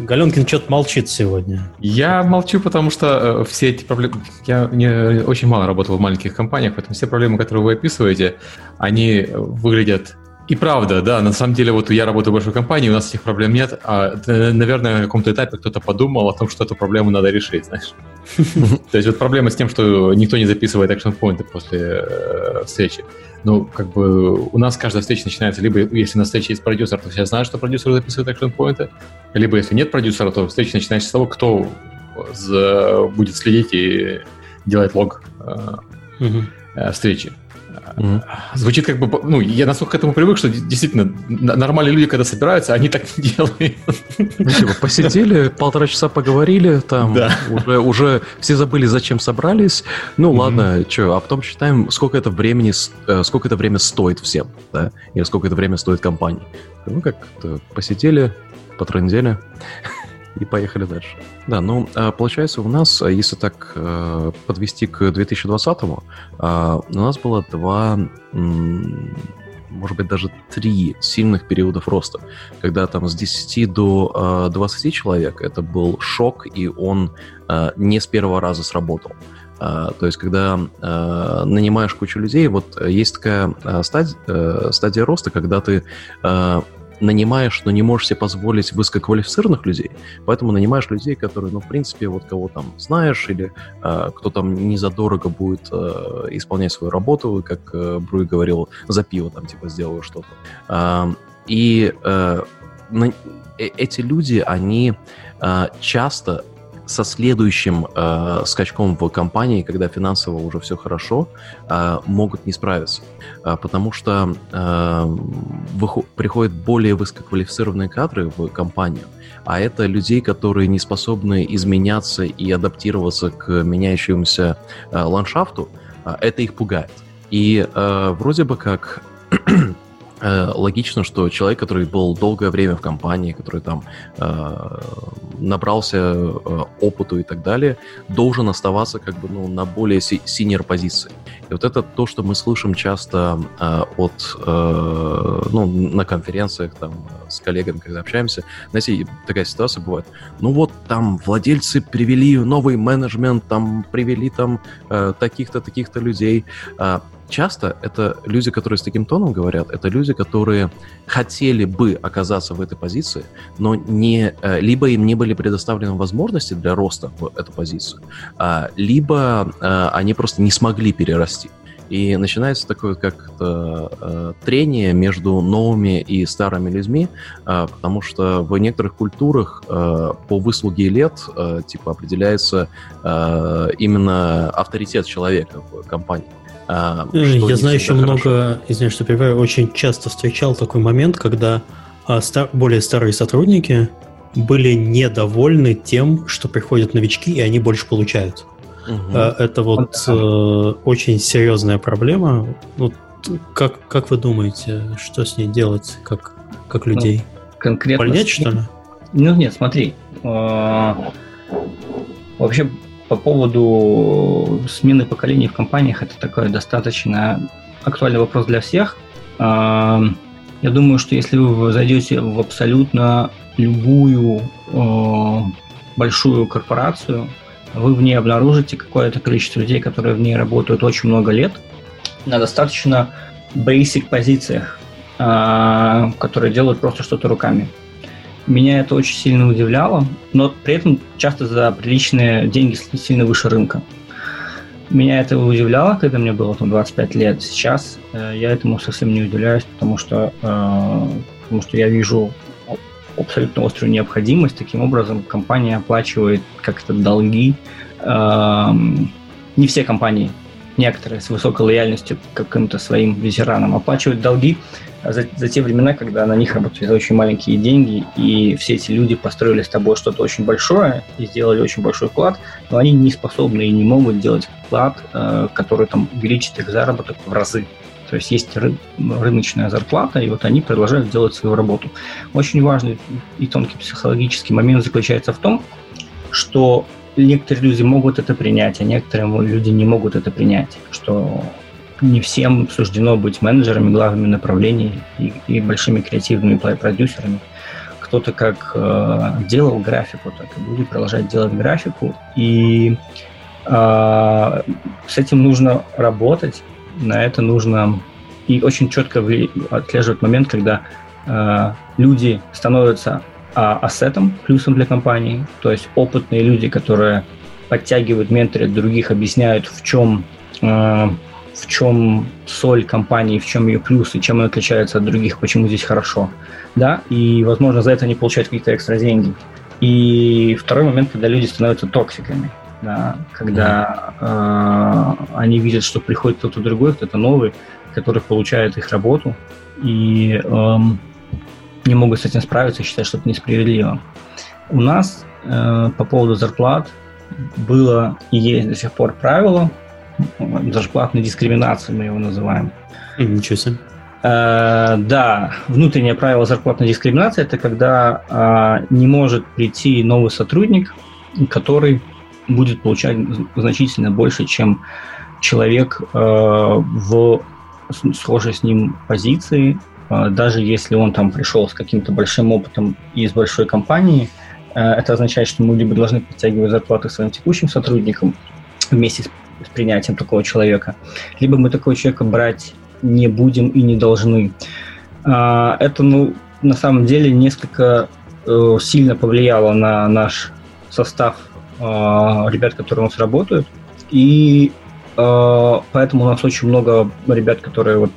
[SPEAKER 1] Галенкин что-то молчит сегодня.
[SPEAKER 2] Я молчу, потому что э, все эти проблемы... Я не, очень мало работал в маленьких компаниях, поэтому все проблемы, которые вы описываете, они выглядят и правда, да, на самом деле, вот я работаю в большой компании, у нас этих проблем нет, а, наверное, на каком-то этапе кто-то подумал о том, что эту проблему надо решить, знаешь. То есть вот проблема с тем, что никто не записывает экшн-поинты после э, встречи. Ну, как бы у нас каждая встреча начинается либо, если на встрече есть продюсер, то все знают, что продюсер записывает экшн-поинты, либо если нет продюсера, то встреча начинается с того, кто будет следить и делать лог э, встречи. Звучит как бы, ну, я настолько к этому привык, что действительно нормальные люди, когда собираются, они так не делают.
[SPEAKER 3] Ну, типа, посидели, полтора часа поговорили, там да. уже, уже все забыли, зачем собрались. Ну, mm-hmm. ладно, что, а потом считаем, сколько это времени, э, сколько это время стоит всем, да, или сколько это время стоит компании. Ну, как посидели, потрындели и поехали дальше. Да, ну, а, получается, у нас, а, если так а, подвести к 2020-му, у нас было два, может быть, даже три сильных периодов роста, когда там с 10 до 20 человек это был шок, и он не с первого раза сработал. То есть, когда нанимаешь кучу людей, вот есть такая стадия, э, стадия роста, когда ты нанимаешь, но не можешь себе позволить высококвалифицированных людей, поэтому нанимаешь людей, которые, ну, в принципе, вот кого там знаешь, или э, кто там незадорого будет э, исполнять свою работу, как э, Бруй говорил, за пиво там, типа, сделаю что-то. Э, и э, на, э, эти люди, они э, часто со следующим э, скачком в компании, когда финансово уже все хорошо, э, могут не справиться. Э, потому что э, выход, приходят более высококвалифицированные кадры в компанию, а это людей, которые не способны изменяться и адаптироваться к меняющемуся э, ландшафту, э, это их пугает. И э, вроде бы как логично, что человек, который был долгое время в компании, который там э, набрался э, опыту и так далее, должен оставаться как бы ну, на более синер позиции. И вот это то, что мы слышим часто э, от, э, ну, на конференциях там с коллегами, когда общаемся. Знаете, такая ситуация бывает. Ну вот там владельцы привели новый менеджмент, там привели там э, таких-то, таких-то людей. Э, часто это люди, которые с таким тоном говорят, это люди, которые хотели бы оказаться в этой позиции, но не, э, либо им не были предоставлены возможности для роста в эту позицию, а, либо э, они просто не смогли перерасти. И начинается такое как-то э, трение между новыми и старыми людьми, э, потому что в некоторых культурах э, по выслуге лет э, типа определяется э, именно авторитет человека в компании.
[SPEAKER 1] А, Я знаю еще хорошо. много, извиняюсь, что перебиваю, очень часто встречал такой момент, когда а, стар, более старые сотрудники были недовольны тем, что приходят новички, и они больше получают. Угу. Это вот э, очень серьезная проблема. Вот как, как вы думаете, что с ней делать, как, как ну, людей? Ну,
[SPEAKER 4] конкретно Понять, что ли? Ну, нет, смотри. Э, вообще по поводу смены поколений в компаниях, это такой достаточно актуальный вопрос для всех. А, я думаю, что если вы зайдете в абсолютно любую большую корпорацию, вы в ней обнаружите какое-то количество людей, которые в ней работают очень много лет, на достаточно basic позициях, а, которые делают просто что-то руками. Меня это очень сильно удивляло, но при этом часто за приличные деньги сильно выше рынка. Меня это удивляло, когда мне было там 25 лет. Сейчас э, я этому совсем не удивляюсь, потому что, э, потому что я вижу абсолютно острую необходимость. Таким образом, компания оплачивает как-то долги. Э, не все компании, некоторые с высокой лояльностью к каким-то своим ветеранам оплачивают долги за, за те времена, когда на них работали за очень маленькие деньги, и все эти люди построили с тобой что-то очень большое и сделали очень большой вклад, но они не способны и не могут делать вклад, э, который там увеличит их заработок в разы. То есть есть ры, рыночная зарплата, и вот они продолжают делать свою работу. Очень важный и тонкий психологический момент заключается в том, что некоторые люди могут это принять, а некоторые люди не могут это принять, что не всем суждено быть менеджерами, главными направлений и, и большими креативными продюсерами. Кто-то как э, делал графику, так и будет продолжать делать графику. И э, с этим нужно работать, на это нужно и очень четко отслеживать момент, когда э, люди становятся а, ассетом, плюсом для компании, то есть опытные люди, которые подтягивают, менторят других, объясняют, в чем э, в чем соль компании, в чем ее плюсы, чем она отличается от других, почему здесь хорошо, да, и, возможно, за это они получают какие-то экстра деньги. И второй момент, когда люди становятся токсиками, да, когда э, они видят, что приходит кто-то другой, кто-то новый, которые получают их работу и эм, не могут с этим справиться и считают, что это несправедливо. У нас э, по поводу зарплат было и есть до сих пор правило зарплатной дискриминации, мы его называем.
[SPEAKER 1] Ничего себе.
[SPEAKER 4] Э, да, внутреннее правило зарплатной дискриминации – это когда э, не может прийти новый сотрудник, который будет получать значительно больше, чем человек э, в схожей с ним позиции, э, даже если он там пришел с каким-то большим опытом из большой компании, э, это означает, что мы либо должны подтягивать зарплаты своим текущим сотрудникам вместе с, с принятием такого человека, либо мы такого человека брать не будем и не должны. Э, это, ну, на самом деле несколько э, сильно повлияло на наш состав э, ребят, которые у нас работают. И э, поэтому у нас очень много ребят, которые вот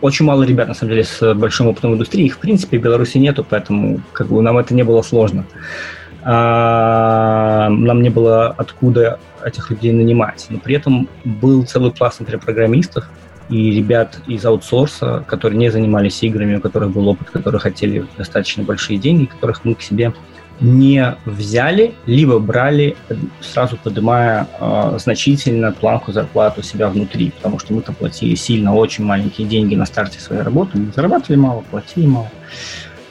[SPEAKER 4] очень мало ребят, на самом деле, с большим опытом в индустрии. Их, в принципе, в Беларуси нету, поэтому как бы, нам это не было сложно. А, нам не было откуда этих людей нанимать. Но при этом был целый пласт, например, программистов и ребят из аутсорса, которые не занимались играми, у которых был опыт, которые хотели достаточно большие деньги, которых мы к себе не взяли, либо брали, сразу поднимая э, значительно планку зарплаты у себя внутри, потому что мы-то платили сильно очень маленькие деньги на старте своей работы, мы зарабатывали мало, платили мало.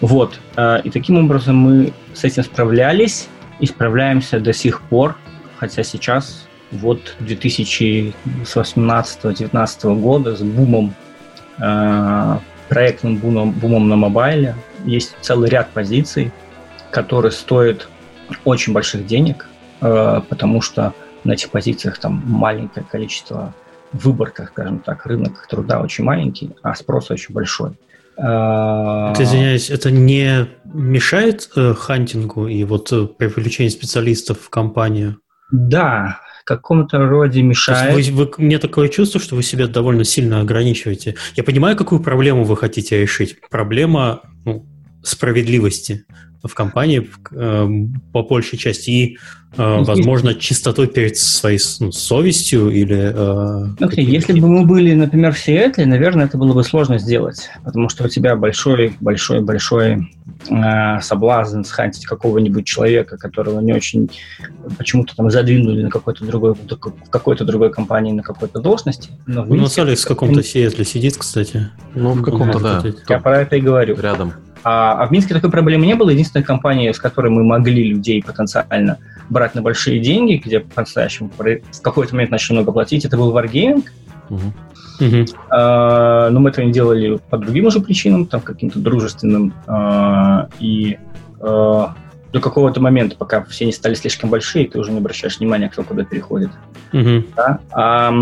[SPEAKER 4] Вот, э, и таким образом мы с этим справлялись и справляемся до сих пор, хотя сейчас вот 2018-2019 года с бумом, э, проектным бумом, бумом на мобайле есть целый ряд позиций, который стоит очень больших денег, э, потому что на этих позициях там маленькое количество выборка, скажем так, рынок труда очень маленький, а спрос очень большой.
[SPEAKER 1] Это, извиняюсь, это не мешает э, хантингу и вот э, привлечению специалистов в компанию?
[SPEAKER 4] Да, в каком-то роде мешает.
[SPEAKER 1] Вы, вы, мне такое чувство, что вы себя довольно сильно ограничиваете. Я понимаю, какую проблему вы хотите решить. Проблема ну, справедливости в компании э, по большей части и, э, возможно, чистотой перед своей ну, совестью или...
[SPEAKER 4] Э, okay, если бы мы были, например, в Сиэтле, наверное, это было бы сложно сделать, потому что у тебя большой-большой-большой э, соблазн схантить какого-нибудь человека, которого не очень почему-то там задвинули на какой-то другой, в какой-то другой компании на какой-то должности.
[SPEAKER 1] Но у нас Алекс в каком-то Сиэтле сидит, кстати.
[SPEAKER 3] Ну, в каком-то, да.
[SPEAKER 4] Я про это и говорю.
[SPEAKER 3] Рядом.
[SPEAKER 4] А, а в Минске такой проблемы не было. Единственная компания, с которой мы могли людей потенциально брать на большие деньги, где по-настоящему в какой-то момент начали много платить, это был Wargaming. Угу. Uh-huh. А, но мы это не делали по другим уже причинам, там каким-то дружественным. А, и а, до какого-то момента, пока все не стали слишком большие, ты уже не обращаешь внимания, кто куда переходит. Uh-huh. Да? А,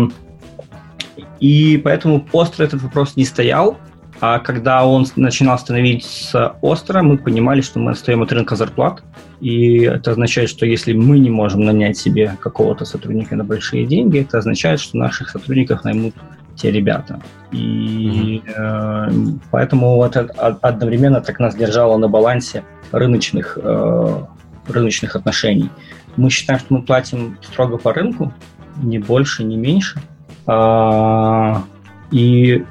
[SPEAKER 4] и поэтому остро этот вопрос не стоял. А когда он начинал становиться остро, мы понимали, что мы отстаем от рынка зарплат. И это означает, что если мы не можем нанять себе какого-то сотрудника на большие деньги, это означает, что наших сотрудников наймут те ребята. И mm-hmm. э, поэтому вот это одновременно так нас держало на балансе рыночных, э, рыночных отношений. Мы считаем, что мы платим строго по рынку, не больше, не меньше. А, и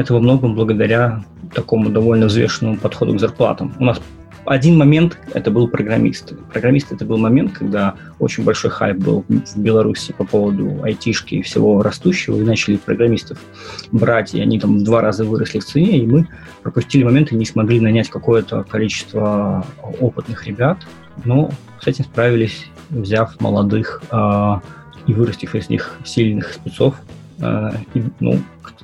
[SPEAKER 4] это во многом благодаря такому довольно взвешенному подходу к зарплатам. У нас один момент это был программист. Программист это был момент, когда очень большой хайп был в Беларуси по поводу айтишки и всего растущего, и начали программистов брать, и они там в два раза выросли в цене, и мы пропустили момент и не смогли нанять какое-то количество опытных ребят, но с этим справились, взяв молодых э, и вырастив из них сильных спецов, и, ну,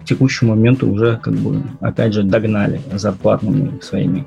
[SPEAKER 4] текущему моменту уже, как бы, опять же, догнали зарплатными своими.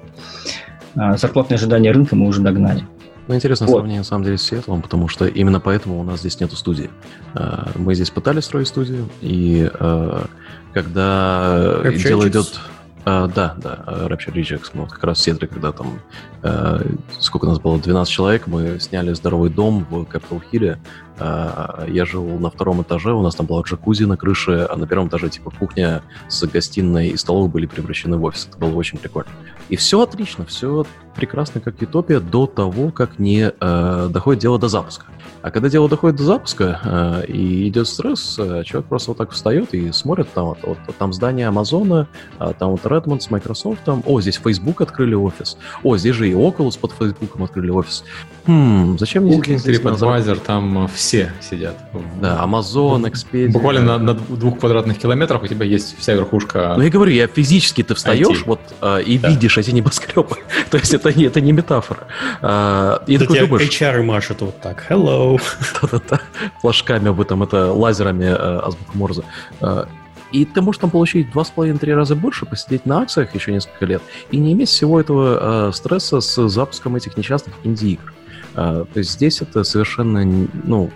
[SPEAKER 4] А, зарплатные ожидания рынка мы уже догнали.
[SPEAKER 3] Ну, интересное вот. сравнение, на самом деле, с Сиэтлом, потому что именно поэтому у нас здесь нету студии. А, мы здесь пытались строить студию, и а, когда Rapture дело идет... А, да, да, Rapture Rejects. Мы вот как раз в Сетле, когда там, а, сколько у нас было, 12 человек, мы сняли здоровый дом в Capitol Hill, а, я жил на втором этаже, у нас там была джакузи на крыше, а на первом этаже типа кухня с гостиной и столовой были превращены в офис. Это было очень прикольно. И все отлично, все прекрасно как утопия до того, как не э, доходит дело до запуска. А когда дело доходит до запуска э, и идет стресс, э, человек просто вот так встает и смотрит там вот, вот там здание Амазона, э, там вот Redmond с Microsoft, там, о, здесь Facebook открыли офис, о, здесь же и Oculus под Facebook открыли офис. Хм, зачем мне
[SPEAKER 2] здесь TripAdvisor, там э, все сидят.
[SPEAKER 3] Да, Amazon, Expedia.
[SPEAKER 2] Буквально на, на двух квадратных километрах у тебя есть вся верхушка.
[SPEAKER 3] Ну я говорю, я физически ты встаешь вот э, и да. видишь эти небоскребы. То есть это не, это не метафора.
[SPEAKER 1] А, и такой думаешь... HR машет вот так, hello.
[SPEAKER 3] Да-да-да, флажками об этом, это лазерами э, азбука Морзе. Э, и ты можешь там получить 2,5-3 раза больше, посидеть на акциях еще несколько лет, и не иметь всего этого э, стресса с запуском этих несчастных инди-игр. Э, то есть здесь это совершенно, ну,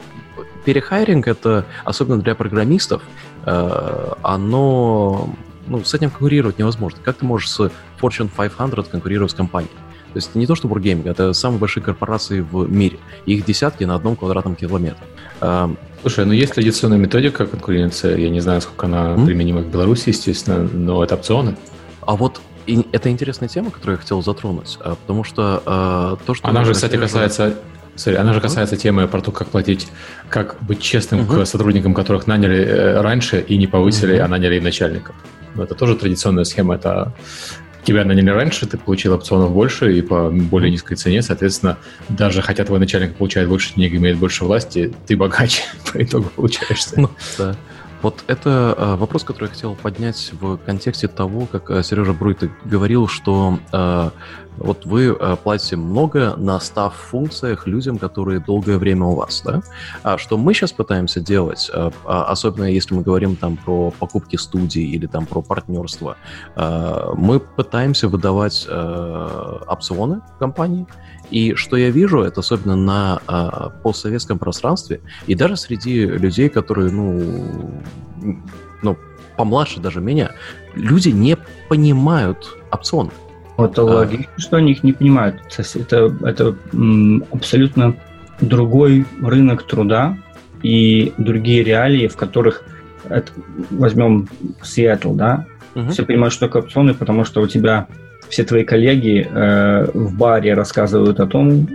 [SPEAKER 3] перехайринг это, особенно для программистов, э, оно, ну, с этим конкурировать невозможно. Как ты можешь с Fortune 500 конкурировать с компанией? То есть не то, что Wargaming, это самые большие корпорации в мире. Их десятки на одном квадратном километре.
[SPEAKER 2] Слушай, ну есть традиционная методика конкуренции. Я не знаю, сколько она mm-hmm. применима в Беларуси, естественно, но это опционы.
[SPEAKER 3] А вот и это интересная тема, которую я хотел затронуть, а, потому что э, то, что...
[SPEAKER 2] Она же, кстати, касается... Sorry, она же касается темы про то, как платить, как быть честным uh-huh. к сотрудникам, которых наняли э, раньше и не повысили, uh-huh. а наняли им начальников. Но это тоже традиционная схема. Это тебя наняли раньше, ты получил опционов больше и по более низкой цене, соответственно, даже хотя твой начальник получает больше денег, имеет больше власти, ты богаче по итогу получаешься. Ну,
[SPEAKER 3] да. Вот это э, вопрос, который я хотел поднять в контексте того, как э, Сережа Бруйт говорил, что э, вот вы платите много на став функциях людям, которые долгое время у вас, да? А что мы сейчас пытаемся делать, а, особенно если мы говорим там про покупки студий или там про партнерство, мы пытаемся выдавать опционы компании, и что я вижу, это особенно на а, постсоветском пространстве, и даже среди людей, которые, ну, ну, помладше даже меня, люди не понимают опционы.
[SPEAKER 4] Вот а. логично, что они их не понимают. Это, это абсолютно другой рынок труда и другие реалии, в которых это, возьмем Сиэтл, да, угу. все понимают, что такое опционы, потому что у тебя все твои коллеги э, в баре рассказывают о том,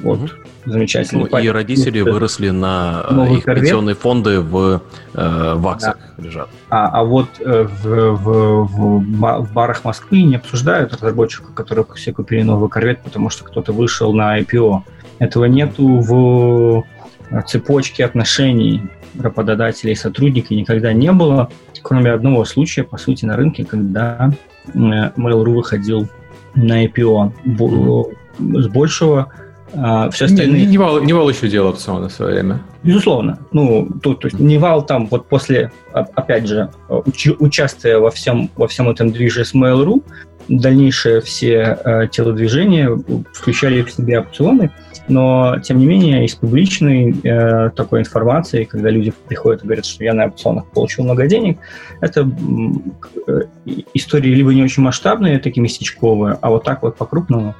[SPEAKER 4] вот, угу. замечательно.
[SPEAKER 3] Ну, и родители это, выросли на э, их корвет. пенсионные фонды в, э, в акциях да. лежат.
[SPEAKER 4] А, а вот э, в, в, в, в барах Москвы не обсуждают разработчика, которые все купили новый корвет, потому что кто-то вышел на IPO. Этого нету в цепочке отношений работодателей и сотрудника никогда не было, кроме одного случая, по сути, на рынке, когда Э, Mail.ru выходил на IPO с большего,
[SPEAKER 2] а все остальные... Не, не, вал, не вал еще делал опционы в свое время.
[SPEAKER 4] Безусловно. Ну, тут, то есть не вал там вот после, опять же, уч, участвуя во всем, во всем этом движе с Mail.ru, дальнейшие все э, телодвижения включали в себе опционы, но, тем не менее, из публичной э, такой информации, когда люди приходят и говорят, что я на опционах получил много денег, это э, истории либо не очень масштабные, такие местечковые, а вот так вот по-крупному,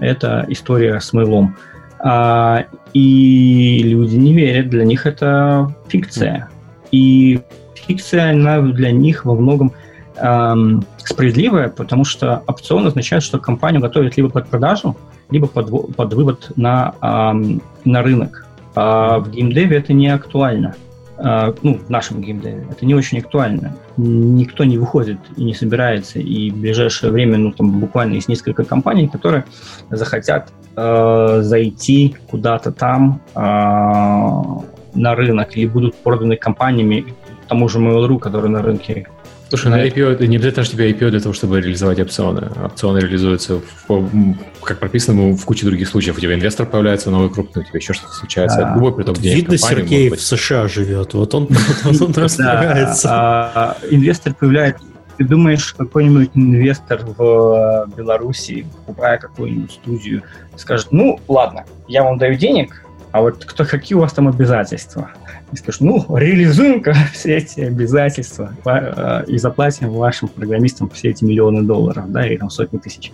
[SPEAKER 4] это история с мылом. А, и люди не верят, для них это фикция. И фикция, она для них во многом эм, справедливая, потому что опцион означает, что компанию готовят либо под продажу, либо под, под вывод на, эм, на рынок. А в геймдеве это не актуально. А, ну, в нашем геймдеве. Это не очень актуально. Никто не выходит и не собирается, и в ближайшее время, ну, там буквально есть несколько компаний, которые захотят э, зайти куда-то там э, на рынок или будут проданы компаниями тому же Mail.ru, который на рынке
[SPEAKER 2] Слушай, на IPO, не обязательно же тебе IPO для того, чтобы реализовать опционы. Опционы реализуются, в, как прописано, в куче других случаев. У тебя инвестор появляется новый крупный, у тебя еще что-то случается. Да.
[SPEAKER 1] Любой приток денег Видно, Сергей в США живет, вот он, он разбирается.
[SPEAKER 4] А, инвестор появляется ты думаешь, какой-нибудь инвестор в Беларуси, покупая какую-нибудь студию, скажет, ну, ладно, я вам даю денег, а вот кто, какие у вас там обязательства? И скажешь, ну, реализуем-ка все эти обязательства э, и заплатим вашим программистам все эти миллионы долларов, да, или там сотни тысяч.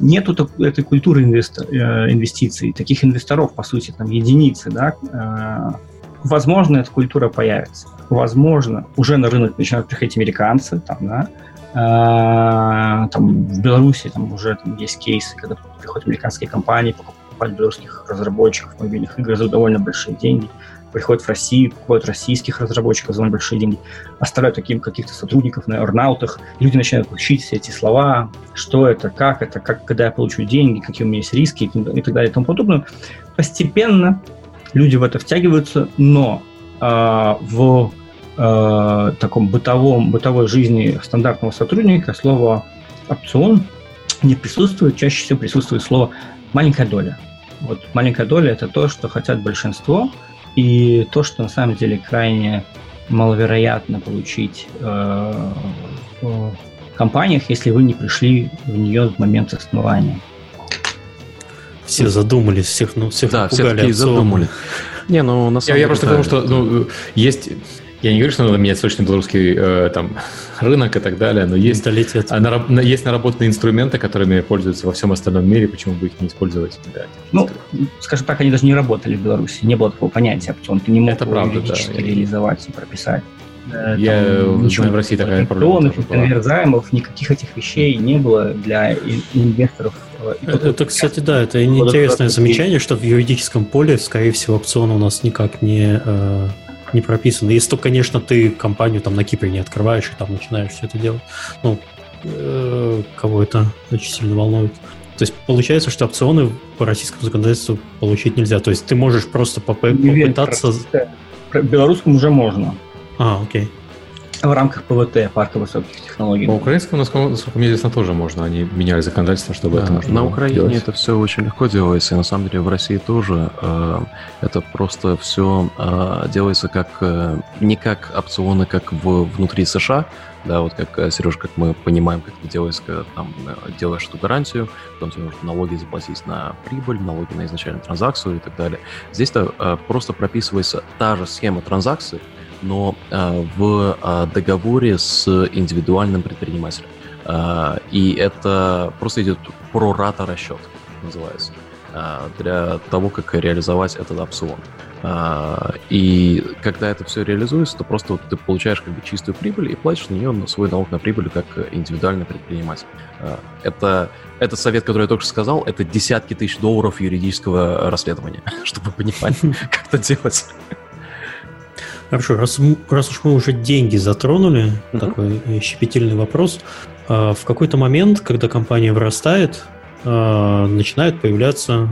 [SPEAKER 4] Нету этой культуры э, инвестиций, таких инвесторов, по сути, там единицы, да. Э, возможно, эта культура появится. Возможно, уже на рынок начинают приходить американцы, там, да, там, в Беларуси там уже там, есть кейсы, когда приходят американские компании, покупать белорусских разработчиков мобильных игр за довольно большие деньги приходят в Россию, покупают российских разработчиков за большие деньги, оставляют таким каких-то сотрудников на эрнаутах, люди начинают учить все эти слова, что это, как это, как, когда я получу деньги, какие у меня есть риски и так далее и тому подобное. Постепенно люди в это втягиваются, но э, в э, таком бытовом, бытовой жизни стандартного сотрудника слово опцион не присутствует, чаще всего присутствует слово маленькая доля. Вот маленькая доля это то, что хотят большинство, и то, что на самом деле крайне маловероятно получить э, в компаниях, если вы не пришли в нее в момент основания.
[SPEAKER 1] Все задумались, всех, ну, всех
[SPEAKER 3] да, все такие задумали.
[SPEAKER 2] Не, ну на самом я, деле... Я просто да, потому что ну, есть я не говорю, что надо менять срочно белорусский э, там, рынок и так далее, но есть, а, на, есть наработанные инструменты, которыми пользуются во всем остальном мире, почему бы их не использовать? Да,
[SPEAKER 4] ну, скажем так, они даже не работали в Беларуси, не было такого понятия опцион, ты не мог
[SPEAKER 2] Это правда,
[SPEAKER 4] да. реализовать и прописать.
[SPEAKER 2] Я ничего в России такая
[SPEAKER 4] проблема. Конверт займов, никаких этих вещей не было для инвесторов.
[SPEAKER 1] Э, это, это, кстати, да, это интересное замечание, что в юридическом поле, скорее всего, опцион у нас никак не э, не прописано. Если то, конечно, ты компанию там на Кипре не открываешь и там начинаешь все это делать. Ну, э, кого это очень сильно волнует. То есть получается, что опционы по российскому законодательству получить нельзя. То есть ты можешь просто попытаться...
[SPEAKER 4] Белорусскому уже можно.
[SPEAKER 1] А, окей
[SPEAKER 4] в рамках ПВТ, парка высоких технологий.
[SPEAKER 2] По украинскому, насколько, насколько мне известно, тоже можно. Они меняли законодательство, чтобы да, это можно
[SPEAKER 3] На Украине делать. это все очень легко делается, и на самом деле в России тоже э, это просто все э, делается как э, не как опционы, как в, внутри США, да, вот как, э, Сереж, как мы понимаем, как это делается, когда там э, делаешь эту гарантию, потом тебе нужно налоги заплатить на прибыль, налоги на изначальную транзакцию и так далее. Здесь-то э, просто прописывается та же схема транзакции, но э, в э, договоре с индивидуальным предпринимателем. Э, и это просто идет прората расчет, называется, для того, как реализовать этот опцион. И когда это все реализуется, то просто ты получаешь как бы чистую прибыль и платишь на нее свой налог на прибыль как индивидуальный предприниматель. Это, это совет, который я только что сказал, это десятки тысяч долларов юридического расследования, чтобы понимать, как это делать.
[SPEAKER 1] Хорошо, раз, раз уж мы уже деньги затронули, mm-hmm. такой щепетильный вопрос, а, в какой-то момент, когда компания вырастает, а, начинают появляться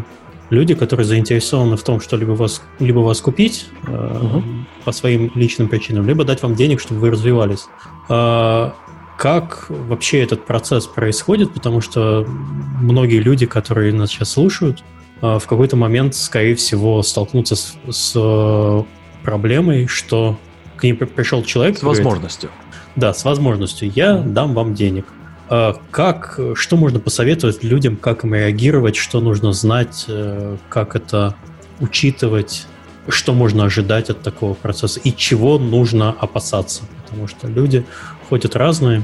[SPEAKER 1] люди, которые заинтересованы в том, что либо вас, либо вас купить uh-huh. по своим личным причинам, либо дать вам денег, чтобы вы развивались. Как вообще этот процесс происходит? Потому что многие люди, которые нас сейчас слушают, в какой-то момент, скорее всего, столкнутся с, с проблемой, что к ним пришел человек...
[SPEAKER 3] С возможностью.
[SPEAKER 1] Говорит, да, с возможностью. Я дам вам денег. А как, что можно посоветовать людям, как им реагировать, что нужно знать, э, как это учитывать, что можно ожидать от такого процесса и чего нужно опасаться. Потому что люди ходят разные.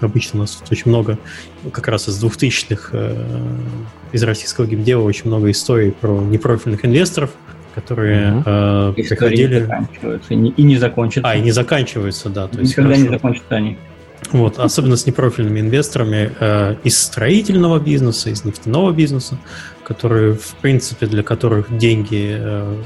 [SPEAKER 1] Обычно у нас очень много, как раз из 2000-х, э, из российского геймдева очень много историй про непрофильных инвесторов, которые угу. э, приходили...
[SPEAKER 4] заканчиваются и не, и не закончатся.
[SPEAKER 1] А, и не заканчиваются, да.
[SPEAKER 4] То есть Никогда хорошо. не закончатся они.
[SPEAKER 1] Вот, особенно с непрофильными инвесторами э, из строительного бизнеса, из нефтяного бизнеса, которые, в принципе, для которых деньги, э,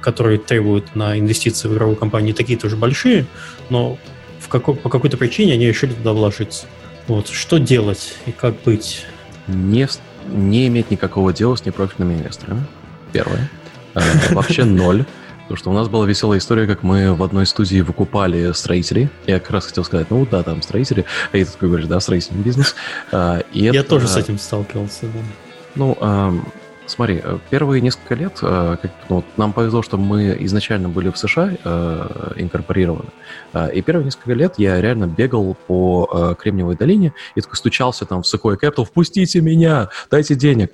[SPEAKER 1] которые требуют на инвестиции в игровую компанию, такие тоже большие, но в какой, по какой-то причине они решили туда вложиться. Вот, что делать и как быть?
[SPEAKER 3] Не, не иметь никакого дела с непрофильными инвесторами. Первое. Э, вообще ноль. Потому что у нас была веселая история, как мы в одной студии выкупали строителей. Я как раз хотел сказать, ну да, там строители. А ты такой говоришь, да, строительный бизнес.
[SPEAKER 1] А, и Я это, тоже с этим сталкивался, да.
[SPEAKER 3] Ну, смотри, первые несколько лет как, ну, нам повезло, что мы изначально были в США э, инкорпорированы. И первые несколько лет я реально бегал по Кремниевой долине и такой стучался там в Sequoia Capital, впустите меня, дайте денег.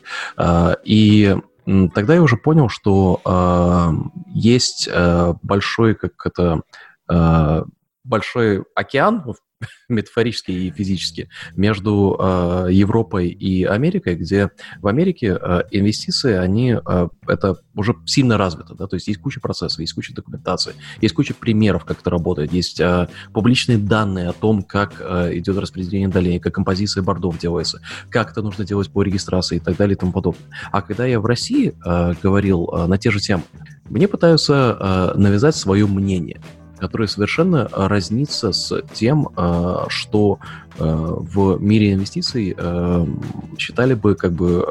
[SPEAKER 3] И тогда я уже понял, что э, есть э, большой, как это, э, большой океан, метафорически и физически, между э, Европой и Америкой, где в Америке э, инвестиции, они, э, это уже сильно развито, да, то есть есть куча процессов, есть куча документации, есть куча примеров, как это работает, есть э, публичные данные о том, как э, идет распределение долей, как композиция бордов делается, как это нужно делать по регистрации и так далее и тому подобное. А когда я в России э, говорил э, на те же темы, мне пытаются э, навязать свое мнение – которая совершенно э, разнится с тем, э, что э, в мире инвестиций считали бы как бы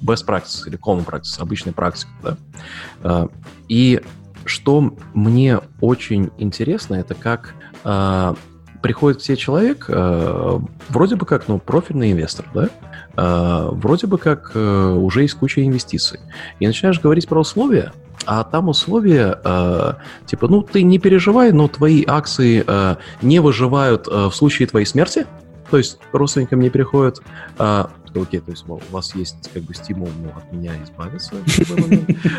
[SPEAKER 3] best practice или common practice, обычной практикой. Да? И что мне очень интересно, это как приходит к тебе человек, вроде бы как, ну, профильный инвестор, да, вроде бы как уже есть куча инвестиций, и начинаешь говорить про условия, а там условия, э, типа, ну, ты не переживай, но твои акции э, не выживают э, в случае твоей смерти, то есть родственникам не переходят, э, окей, то есть у вас есть как бы стимул ну, от меня избавиться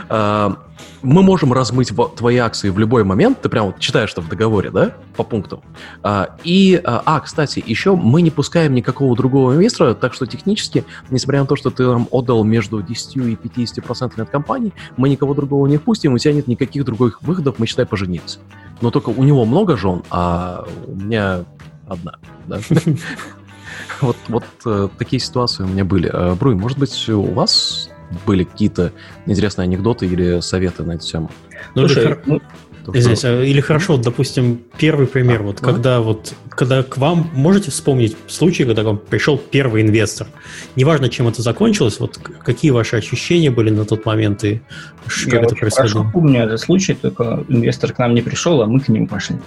[SPEAKER 3] а, Мы можем размыть твои акции в любой момент, ты прям вот читаешь это в договоре, да, по пунктам. А, и, а, а, кстати, еще мы не пускаем никакого другого инвестора, так что технически, несмотря на то, что ты нам отдал между 10 и 50 процентами от компании, мы никого другого не впустим, у тебя нет никаких других выходов, мы, считай, поженились. Но только у него много жен, а у меня одна. Да? Вот, вот э, такие ситуации у меня были. Э, Бруй, может быть, у вас были какие-то интересные анекдоты или советы на эту тему?
[SPEAKER 1] Ну, Слушай, ну, Здесь, а, или хорошо, вот, допустим, первый пример, а, вот давай. когда вот когда к вам можете вспомнить случай, когда к вам пришел первый инвестор, неважно, чем это закончилось, вот какие ваши ощущения были на тот момент и
[SPEAKER 4] как Я это происходило? Я помню этот случай, только инвестор к нам не пришел, а мы к нему пошли.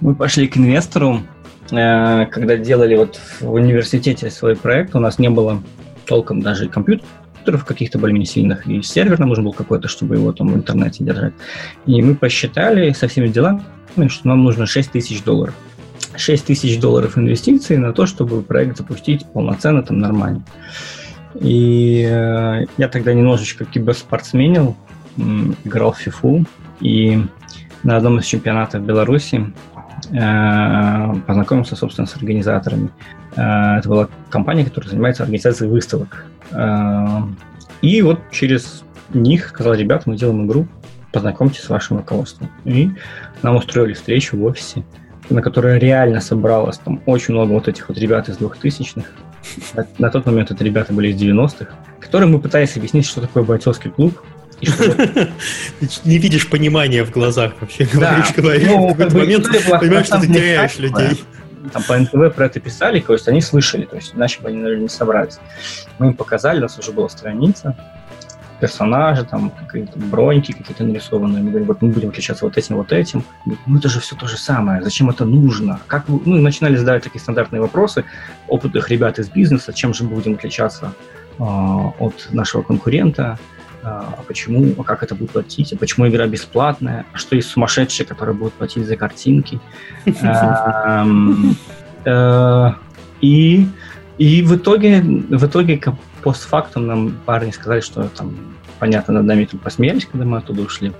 [SPEAKER 4] Мы пошли к инвестору, Э, когда делали вот в университете свой проект, у нас не было толком даже компьютеров каких-то более-менее сильных, и сервер нам нужен был какой-то, чтобы его там в интернете держать. И мы посчитали со всеми делами, что нам нужно 6 тысяч долларов. 6 тысяч долларов инвестиций на то, чтобы проект запустить полноценно, там, нормально. И э, я тогда немножечко киберспортсменил, играл в FIFA, и на одном из чемпионатов Беларуси познакомился, собственно, с организаторами. Э, это была компания, которая занимается организацией выставок. Э, и вот через них сказал, ребята, мы делаем игру, познакомьтесь с вашим руководством. И нам устроили встречу в офисе, на которой реально собралось там очень много вот этих вот ребят из двухтысячных. На тот момент это ребята были из 90-х, которым мы пытались объяснить, что такое бойцовский клуб,
[SPEAKER 1] не видишь понимания в глазах вообще, говоришь, говоришь. Ну, в какой-то момент понимаешь, что ты теряешь людей.
[SPEAKER 4] Там по НТВ про это писали, то есть они слышали, то есть иначе бы они, наверное, не собрались. Мы им показали, у нас уже была страница, персонажи, там какие-то броньки какие-то нарисованные. Мы говорим, вот мы будем отличаться вот этим, вот этим. Ну это же все то же самое. Зачем это нужно? Как вы... Ну, начинали задавать такие стандартные вопросы опытных ребят из бизнеса, чем же мы будем отличаться э, от нашего конкурента а почему, а как это будет платить, а почему игра бесплатная, а что есть сумасшедшие, которые будут платить за картинки. Эм, э, и и в итоге, в итоге постфактум нам парни сказали, что там, понятно, над нами тут посмеялись, когда мы оттуда ушли.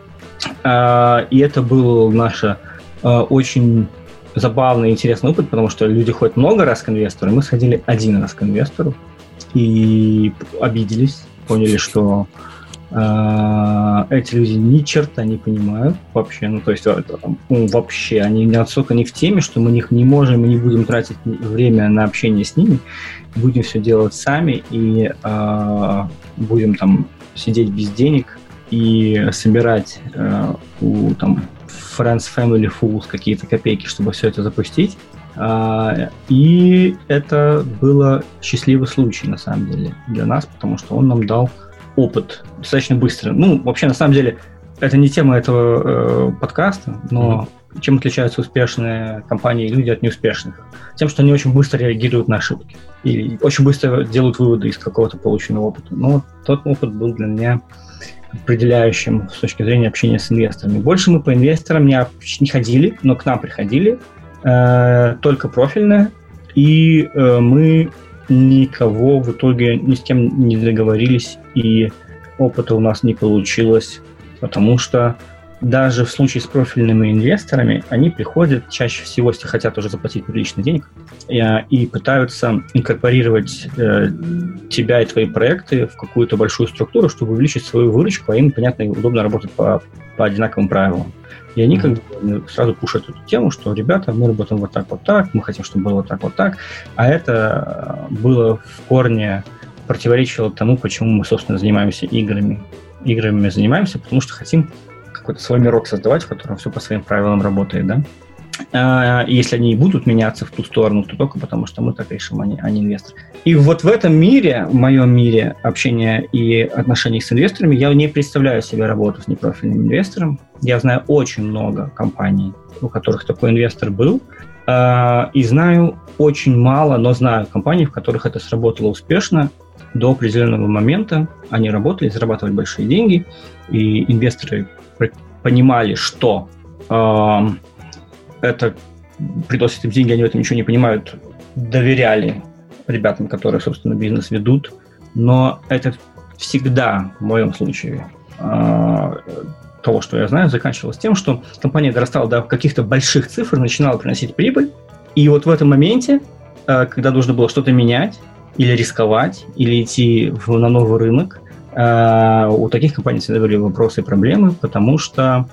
[SPEAKER 4] А, и это был наш э, очень забавный и интересный опыт, потому что люди ходят много раз к инвестору, мы сходили один раз к инвестору и обиделись, поняли, что эти люди ни черта не понимают вообще, ну то есть это, ну, вообще они настолько не в теме, что мы них не можем и не будем тратить время на общение с ними, будем все делать сами и э, будем там сидеть без денег и собирать э, у там Friends Family Fools какие-то копейки, чтобы все это запустить. Uh, и это было счастливый случай, на самом деле, для нас, потому что он нам дал опыт достаточно быстро. Ну, вообще, на самом деле, это не тема этого э, подкаста, но mm-hmm. чем отличаются успешные компании и люди от неуспешных? Тем, что они очень быстро реагируют на ошибки и очень быстро делают выводы из какого-то полученного опыта. Но тот опыт был для меня определяющим с точки зрения общения с инвесторами. Больше мы по инвесторам не, не ходили, но к нам приходили э, только профильно, и э, мы никого в итоге ни с кем не договорились, и опыта у нас не получилось, потому что даже в случае с профильными инвесторами, они приходят чаще всего, если хотят уже заплатить приличный денег, и пытаются инкорпорировать э, тебя и твои проекты в какую-то большую структуру, чтобы увеличить свою выручку, а им, понятно, и удобно работать по, по одинаковым правилам. И они как бы сразу пушат эту тему, что, ребята, мы работаем вот так, вот так, мы хотим, чтобы было вот так, вот так. А это было в корне противоречило тому, почему мы, собственно, занимаемся играми. Играми занимаемся, потому что хотим какой-то свой мирок создавать, в котором все по своим правилам работает, да. А, если они и будут меняться в ту сторону, то только потому, что мы так решим, а не, а не инвестор. И вот в этом мире, в моем мире общения и отношений с инвесторами, я не представляю себе работу с непрофильным инвестором. Я знаю очень много компаний, у которых такой инвестор был, а, и знаю очень мало, но знаю компаний, в которых это сработало успешно до определенного момента. Они работали, зарабатывали большие деньги, и инвесторы понимали, что это приносит им деньги, они в этом ничего не понимают, доверяли ребятам, которые, собственно, бизнес ведут. Но это всегда, в моем случае, э, того, что я знаю, заканчивалось тем, что компания дорастала до каких-то больших цифр, начинала приносить прибыль, и вот в этом моменте, э, когда нужно было что-то менять, или рисковать, или идти в, на новый рынок, а, у таких компаний всегда были вопросы и проблемы, потому что,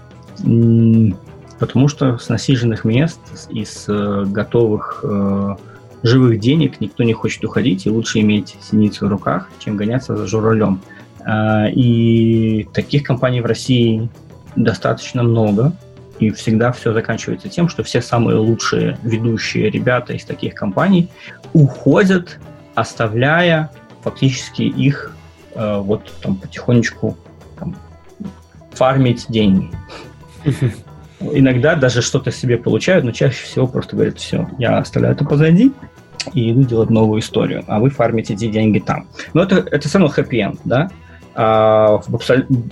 [SPEAKER 4] потому что с насиженных мест и с э, готовых э, живых денег никто не хочет уходить, и лучше иметь синицу в руках, чем гоняться за журналем. А, и таких компаний в России достаточно много, и всегда все заканчивается тем, что все самые лучшие ведущие ребята из таких компаний уходят, оставляя фактически их э, вот там потихонечку там, фармить деньги. Иногда даже что-то себе получают, но чаще всего просто говорят, все, я оставляю это позади и иду делать новую историю, а вы фармите эти деньги там. Но это, это все равно хэппи-энд, да? А в,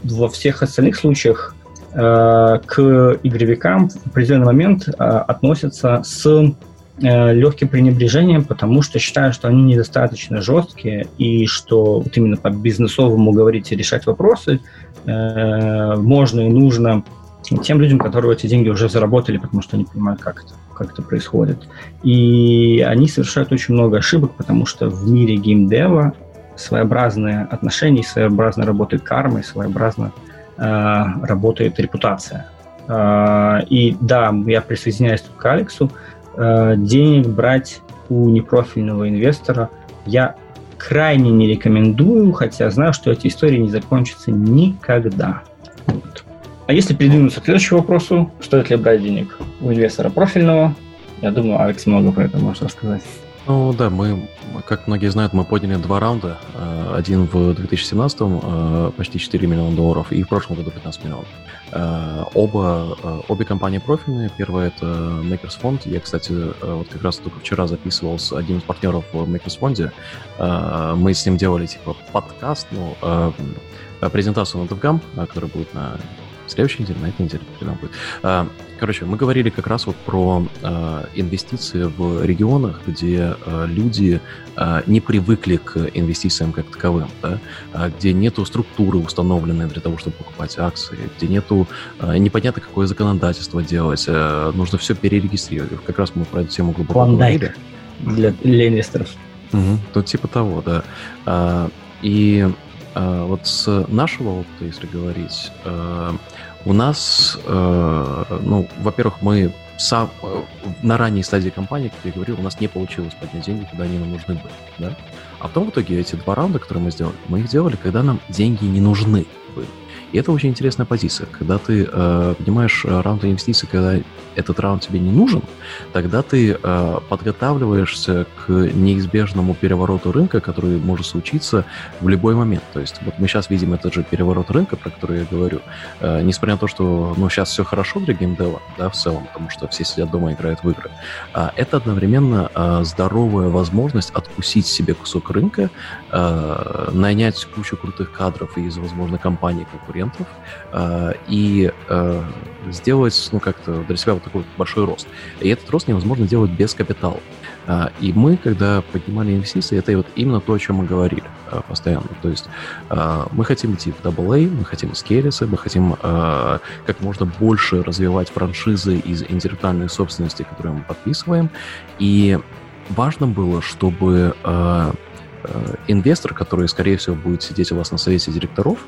[SPEAKER 4] во всех остальных случаях э, к игровикам в определенный момент э, относятся с Э, легким пренебрежением, потому что считаю, что они недостаточно жесткие и что вот именно по бизнесовому говорить и решать вопросы э, можно и нужно тем людям, которые эти деньги уже заработали, потому что они понимают, как это, как это происходит. И они совершают очень много ошибок, потому что в мире геймдева своеобразные отношения, своеобразно работает карма, и своеобразно э, работает репутация. Э, и да, я присоединяюсь к Алексу, Э, денег брать у непрофильного инвестора я крайне не рекомендую, хотя знаю, что эти истории не закончатся никогда. Вот. А если передвинуться к следующему вопросу, стоит ли брать денег у инвестора профильного, я думаю, Алекс много про это может рассказать.
[SPEAKER 3] Ну да, мы, как многие знают, мы подняли два раунда. Э, один в 2017 э, почти 4 миллиона долларов, и в прошлом году 15 миллионов. Э, оба, обе компании профильные. Первая это Makers Fund. Я, кстати, вот как раз только вчера записывал с одним из партнеров в Makers Fund. Мы с ним делали типа подкаст, ну, презентацию на DevGam, которая будет на следующей неделе, на этой неделе, когда будет. А, короче, мы говорили как раз вот про а, инвестиции в регионах, где а, люди не привыкли к инвестициям как таковым, да, где нету структуры установленной для того, чтобы покупать акции, где нету непонятно какое законодательство делать, нужно все перерегистрировать. Как раз мы про эту тему глубоко
[SPEAKER 4] Клондайк говорили. Для, для инвесторов.
[SPEAKER 3] Угу, то типа того, да. И вот с нашего опыта, если говорить, у нас, э, ну, во-первых, мы сам, э, на ранней стадии компании, как я говорил, у нас не получилось поднять деньги, когда они нам нужны были. Да? А потом в итоге эти два раунда, которые мы сделали, мы их делали, когда нам деньги не нужны были. И это очень интересная позиция. Когда ты э, понимаешь э, раунд инвестиций, когда этот раунд тебе не нужен, тогда ты э, подготавливаешься к неизбежному перевороту рынка, который может случиться в любой момент. То есть вот мы сейчас видим этот же переворот рынка, про который я говорю. Э, несмотря на то, что ну, сейчас все хорошо для геймдева, да, в целом, потому что все сидят дома и играют в игры, э, это одновременно э, здоровая возможность откусить себе кусок рынка, э, нанять кучу крутых кадров из, возможно, компаний конкурентов э, и э, сделать, ну, как-то для себя вот такой большой рост. И этот рост невозможно делать без капитала. А, и мы, когда поднимали инвестиции, это вот именно то, о чем мы говорили а, постоянно. То есть а, мы хотим идти в AA, мы хотим скелиться, мы хотим как можно больше развивать франшизы из интеллектуальной собственности, которые мы подписываем. И важно было, чтобы инвестор, который, скорее всего, будет сидеть у вас на совете директоров,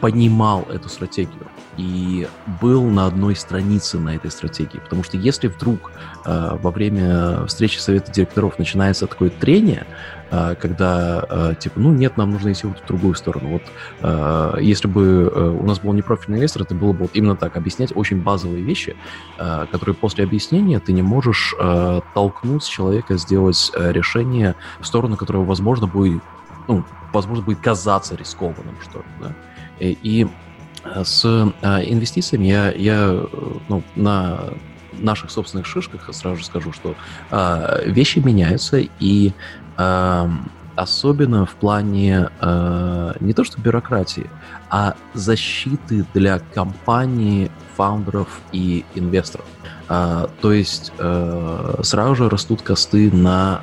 [SPEAKER 3] понимал эту стратегию и был на одной странице на этой стратегии. Потому что если вдруг э, во время встречи совета директоров начинается такое трение, э, когда э, типа, ну нет, нам нужно идти вот в другую сторону. Вот э, если бы э, у нас был непрофильный инвестор, это было бы вот именно так, объяснять очень базовые вещи, э, которые после объяснения ты не можешь э, толкнуть человека сделать э, решение в сторону, которое, возможно, будет, ну, возможно, будет казаться рискованным, что ли, да? И, Э, с э, инвестициями я, я ну, на наших собственных шишках сразу же скажу, что э, вещи меняются, и особенно в плане не то что бюрократии, а защиты для компаний, фаундеров и инвесторов. То есть сразу же растут косты на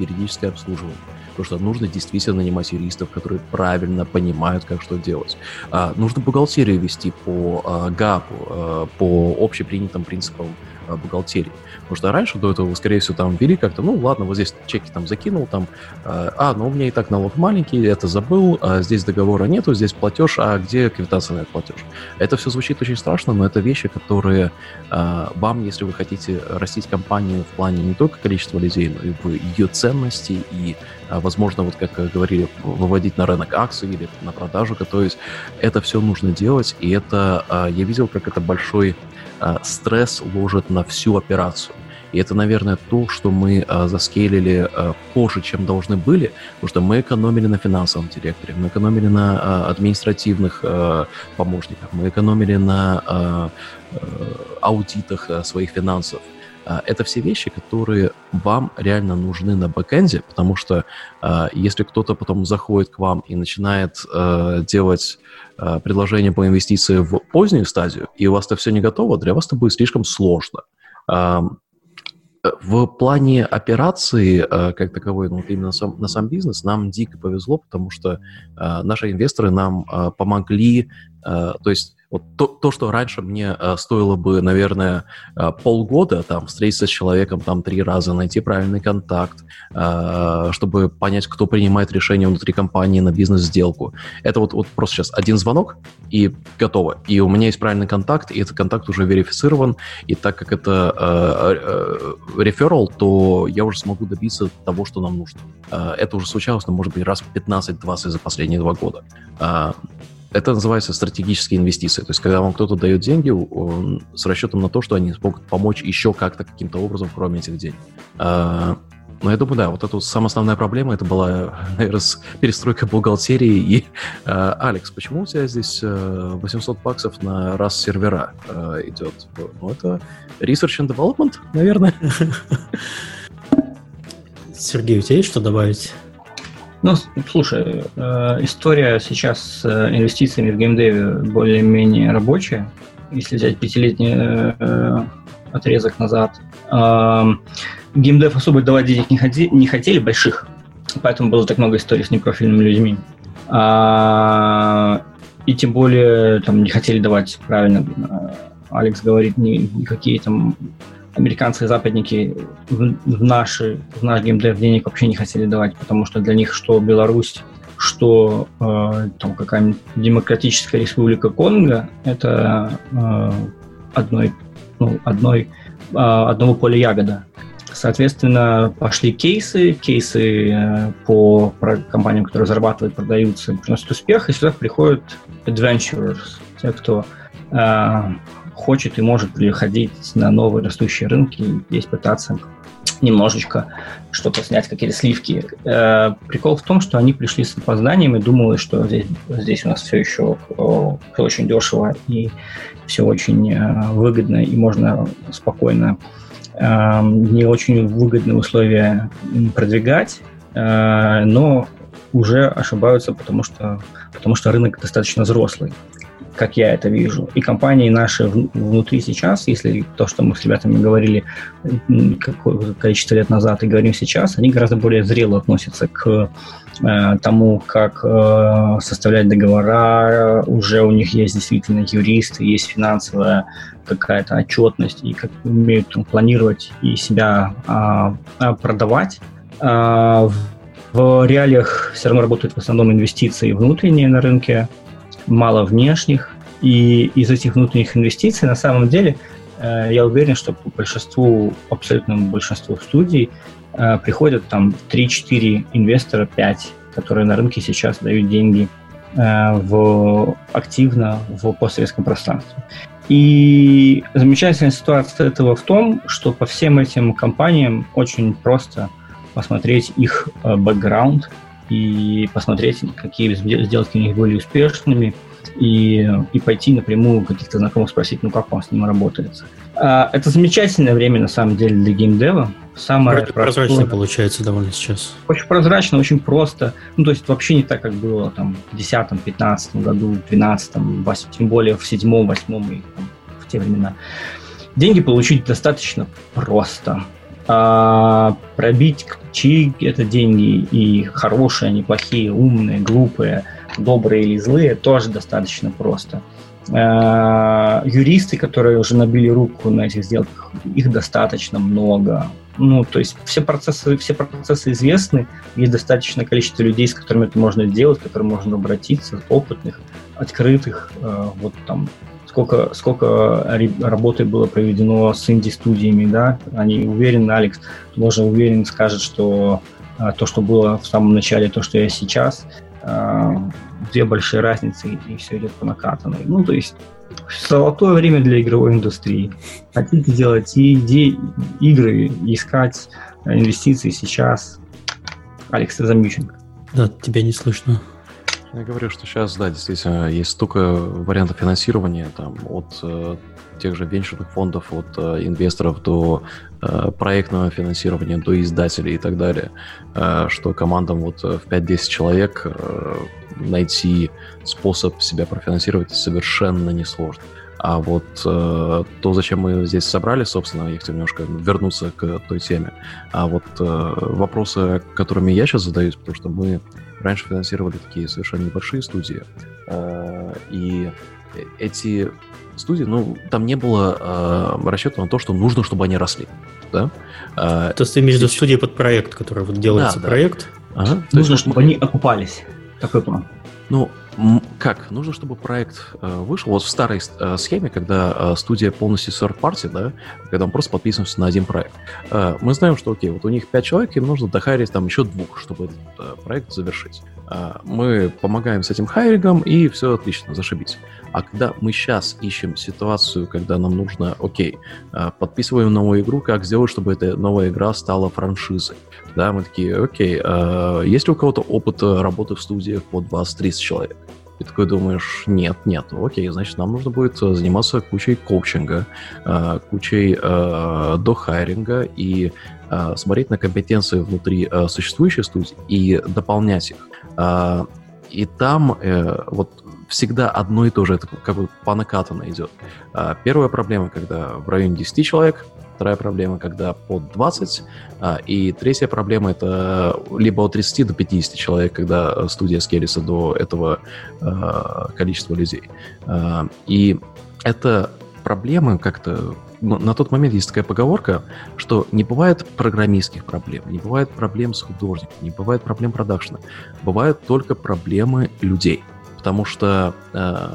[SPEAKER 3] юридическое обслуживание потому что нужно действительно нанимать юристов, которые правильно понимают, как что делать. А, нужно бухгалтерию вести по а, ГАПу, а, по общепринятым принципам а, бухгалтерии. Потому что раньше до этого скорее всего, там ввели как-то, ну ладно, вот здесь чеки там закинул, там, а, а ну у меня и так налог маленький, это забыл, а здесь договора нету, здесь платеж, а где квитанция на этот платеж? Это все звучит очень страшно, но это вещи, которые а, вам, если вы хотите растить компанию в плане не только количества людей, но и в ее ценности и, а, возможно, вот как говорили, выводить на рынок акции или на продажу готовить, это все нужно делать, и это я видел, как это большой стресс ложит на всю операцию. И это, наверное, то, что мы э, заскейлили э, позже, чем должны были, потому что мы экономили на финансовом директоре, мы экономили на э, административных э, помощниках, мы экономили на э, аудитах э, своих финансов. Это все вещи, которые вам реально нужны на бэкэнде, потому что э, если кто-то потом заходит к вам и начинает э, делать Э, предложение по инвестиции в позднюю стадию, и у вас это все не готово, для вас это будет слишком сложно. В плане операции, э, как таковой, ну, вот именно сам, на сам бизнес, нам дико повезло, потому что э, наши инвесторы нам помогли, то есть вот то, то, что раньше мне э, стоило бы, наверное, э, полгода там встретиться с человеком там три раза, найти правильный контакт, э, чтобы понять, кто принимает решение внутри компании на бизнес-сделку. Это вот, вот просто сейчас один звонок и готово. И у меня есть правильный контакт, и этот контакт уже верифицирован, и так как это э, э, то я уже смогу добиться того, что нам нужно. Э, это уже случалось, ну, может быть, раз 15-20 за последние два года. Э, это называется стратегические инвестиции. То есть, когда вам кто-то дает деньги он, с расчетом на то, что они смогут помочь еще как-то, каким-то образом, кроме этих денег. А, но я думаю, да, вот это самая основная проблема, это была, наверное, перестройка бухгалтерии. И, э, Алекс, почему у тебя здесь э, 800 баксов на раз сервера э, идет? Ну, это research and development, наверное.
[SPEAKER 1] Сергей, у тебя есть что добавить?
[SPEAKER 4] Ну, слушай, э, история сейчас с э, инвестициями в геймдеве более-менее рабочая. Если взять пятилетний э, отрезок назад, геймдев особо давать денег не, хоти, не хотели, больших, поэтому было так много историй с непрофильными людьми. А, и тем более там не хотели давать, правильно, Алекс говорит, ни, никакие там американцы и западники в, в, наши, в наш геймдев денег вообще не хотели давать, потому что для них что Беларусь, что э, там какая-нибудь демократическая республика Конго, это э, одной, ну, одной, э, одного поля ягода. Соответственно, пошли кейсы, кейсы э, по компаниям, которые зарабатывают, продаются, приносят успех, и сюда приходят adventurers, те, кто э, хочет и может переходить на новые растущие рынки, здесь пытаться немножечко что-то снять, какие-то сливки. Э, прикол в том, что они пришли с опозданием и думали, что здесь, здесь у нас все еще все очень дешево и все очень э, выгодно, и можно спокойно э, не очень выгодные условия продвигать, но уже ошибаются, потому что, потому что рынок достаточно взрослый. Как я это вижу. И компании наши внутри сейчас, если то, что мы с ребятами говорили какое количество лет назад и говорим сейчас, они гораздо более зрело относятся к э, тому, как э, составлять договора, уже у них есть действительно юристы, есть финансовая какая-то отчетность, и как умеют там, планировать и себя э, продавать. Э, в реалиях все равно работают в основном инвестиции внутренние на рынке, мало внешних. И из этих внутренних инвестиций на самом деле э, я уверен, что по большинству, абсолютному большинству студий э, приходят там 3-4 инвестора, 5, которые на рынке сейчас дают деньги э, в, активно в постсоветском пространстве. И замечательная ситуация этого в том, что по всем этим компаниям очень просто посмотреть их бэкграунд и посмотреть, какие сделки у них были успешными, и, и пойти напрямую каких-то знакомых спросить, ну как вам с ним работается. А, это замечательное время, на самом деле, для геймдева. Самое
[SPEAKER 1] прозрачно получается довольно сейчас.
[SPEAKER 4] Очень прозрачно, очень просто. Ну, то есть вообще не так, как было там в 2010, 15 году, 12, 8, тем более в 7, 8 и там, в те времена. Деньги получить достаточно просто. А пробить, чьи это деньги, и хорошие, они плохие, умные, глупые – добрые или злые, тоже достаточно просто. Э, юристы, которые уже набили руку на этих сделках, их достаточно много. Ну, то есть все процессы, все процессы известны, есть достаточное количество людей, с которыми это можно сделать, к которым можно обратиться, опытных, открытых. Э, вот там сколько, сколько работы было проведено с инди-студиями, да, они уверены, Алекс тоже уверен, скажет, что э, то, что было в самом начале, то, что я сейчас, две большие разницы, и все идет по накатанной. Ну, то есть золотое время для игровой индустрии. Хотите делать и идеи, игры, искать инвестиции сейчас. Алекс, ты замьючен.
[SPEAKER 1] Да, тебя не слышно.
[SPEAKER 3] Я говорю, что сейчас, да, действительно, есть столько вариантов финансирования, там, от э, тех же венчурных фондов, от э, инвесторов до э, проектного финансирования, до издателей и так далее, э, что командам вот э, в 5-10 человек э, найти способ себя профинансировать совершенно несложно. А вот э, то, зачем мы здесь собрали, собственно, я хотел немножко вернуться к той теме. А вот э, вопросы, которыми я сейчас задаюсь, потому что мы раньше финансировали такие совершенно небольшие студии, э, и эти студии, ну, там не было э, расчета на то, что нужно, чтобы они росли. Да?
[SPEAKER 1] Э, то есть ты имеешь в виду студии под проект, который вот делается да, проект?
[SPEAKER 4] Да. Ага. Нужно, есть, чтобы мы... они окупались. Такой план.
[SPEAKER 3] Ну, как? Нужно, чтобы проект э, вышел. Вот в старой э, схеме, когда э, студия полностью third party, да, когда мы просто подписываемся на один проект. Мы знаем, что, окей, вот у них пять человек, им нужно дохайрить там еще двух, чтобы этот проект завершить. Мы помогаем с этим хайрингом, и все отлично, зашибись. А когда мы сейчас ищем ситуацию, когда нам нужно, окей, э, подписываем новую игру, как сделать, чтобы эта новая игра стала франшизой? Да, мы такие, окей, э, есть ли у кого-то опыт работы в студиях под 20-30 человек? И такой думаешь, нет, нет, окей, значит, нам нужно будет заниматься кучей коучинга, э, кучей дохайринга и смотреть на компетенции внутри существующей студии и дополнять их. И там вот всегда одно и то же, это как бы по накатанной идет. А, первая проблема, когда в районе 10 человек, вторая проблема, когда под 20, а, и третья проблема это либо от 30 до 50 человек, когда студия скелится до этого а, количества людей. И это проблемы как-то на тот момент есть такая поговорка, что не бывает программистских проблем, не бывает проблем с художником, не бывает проблем продакшена. Бывают только проблемы людей потому что э,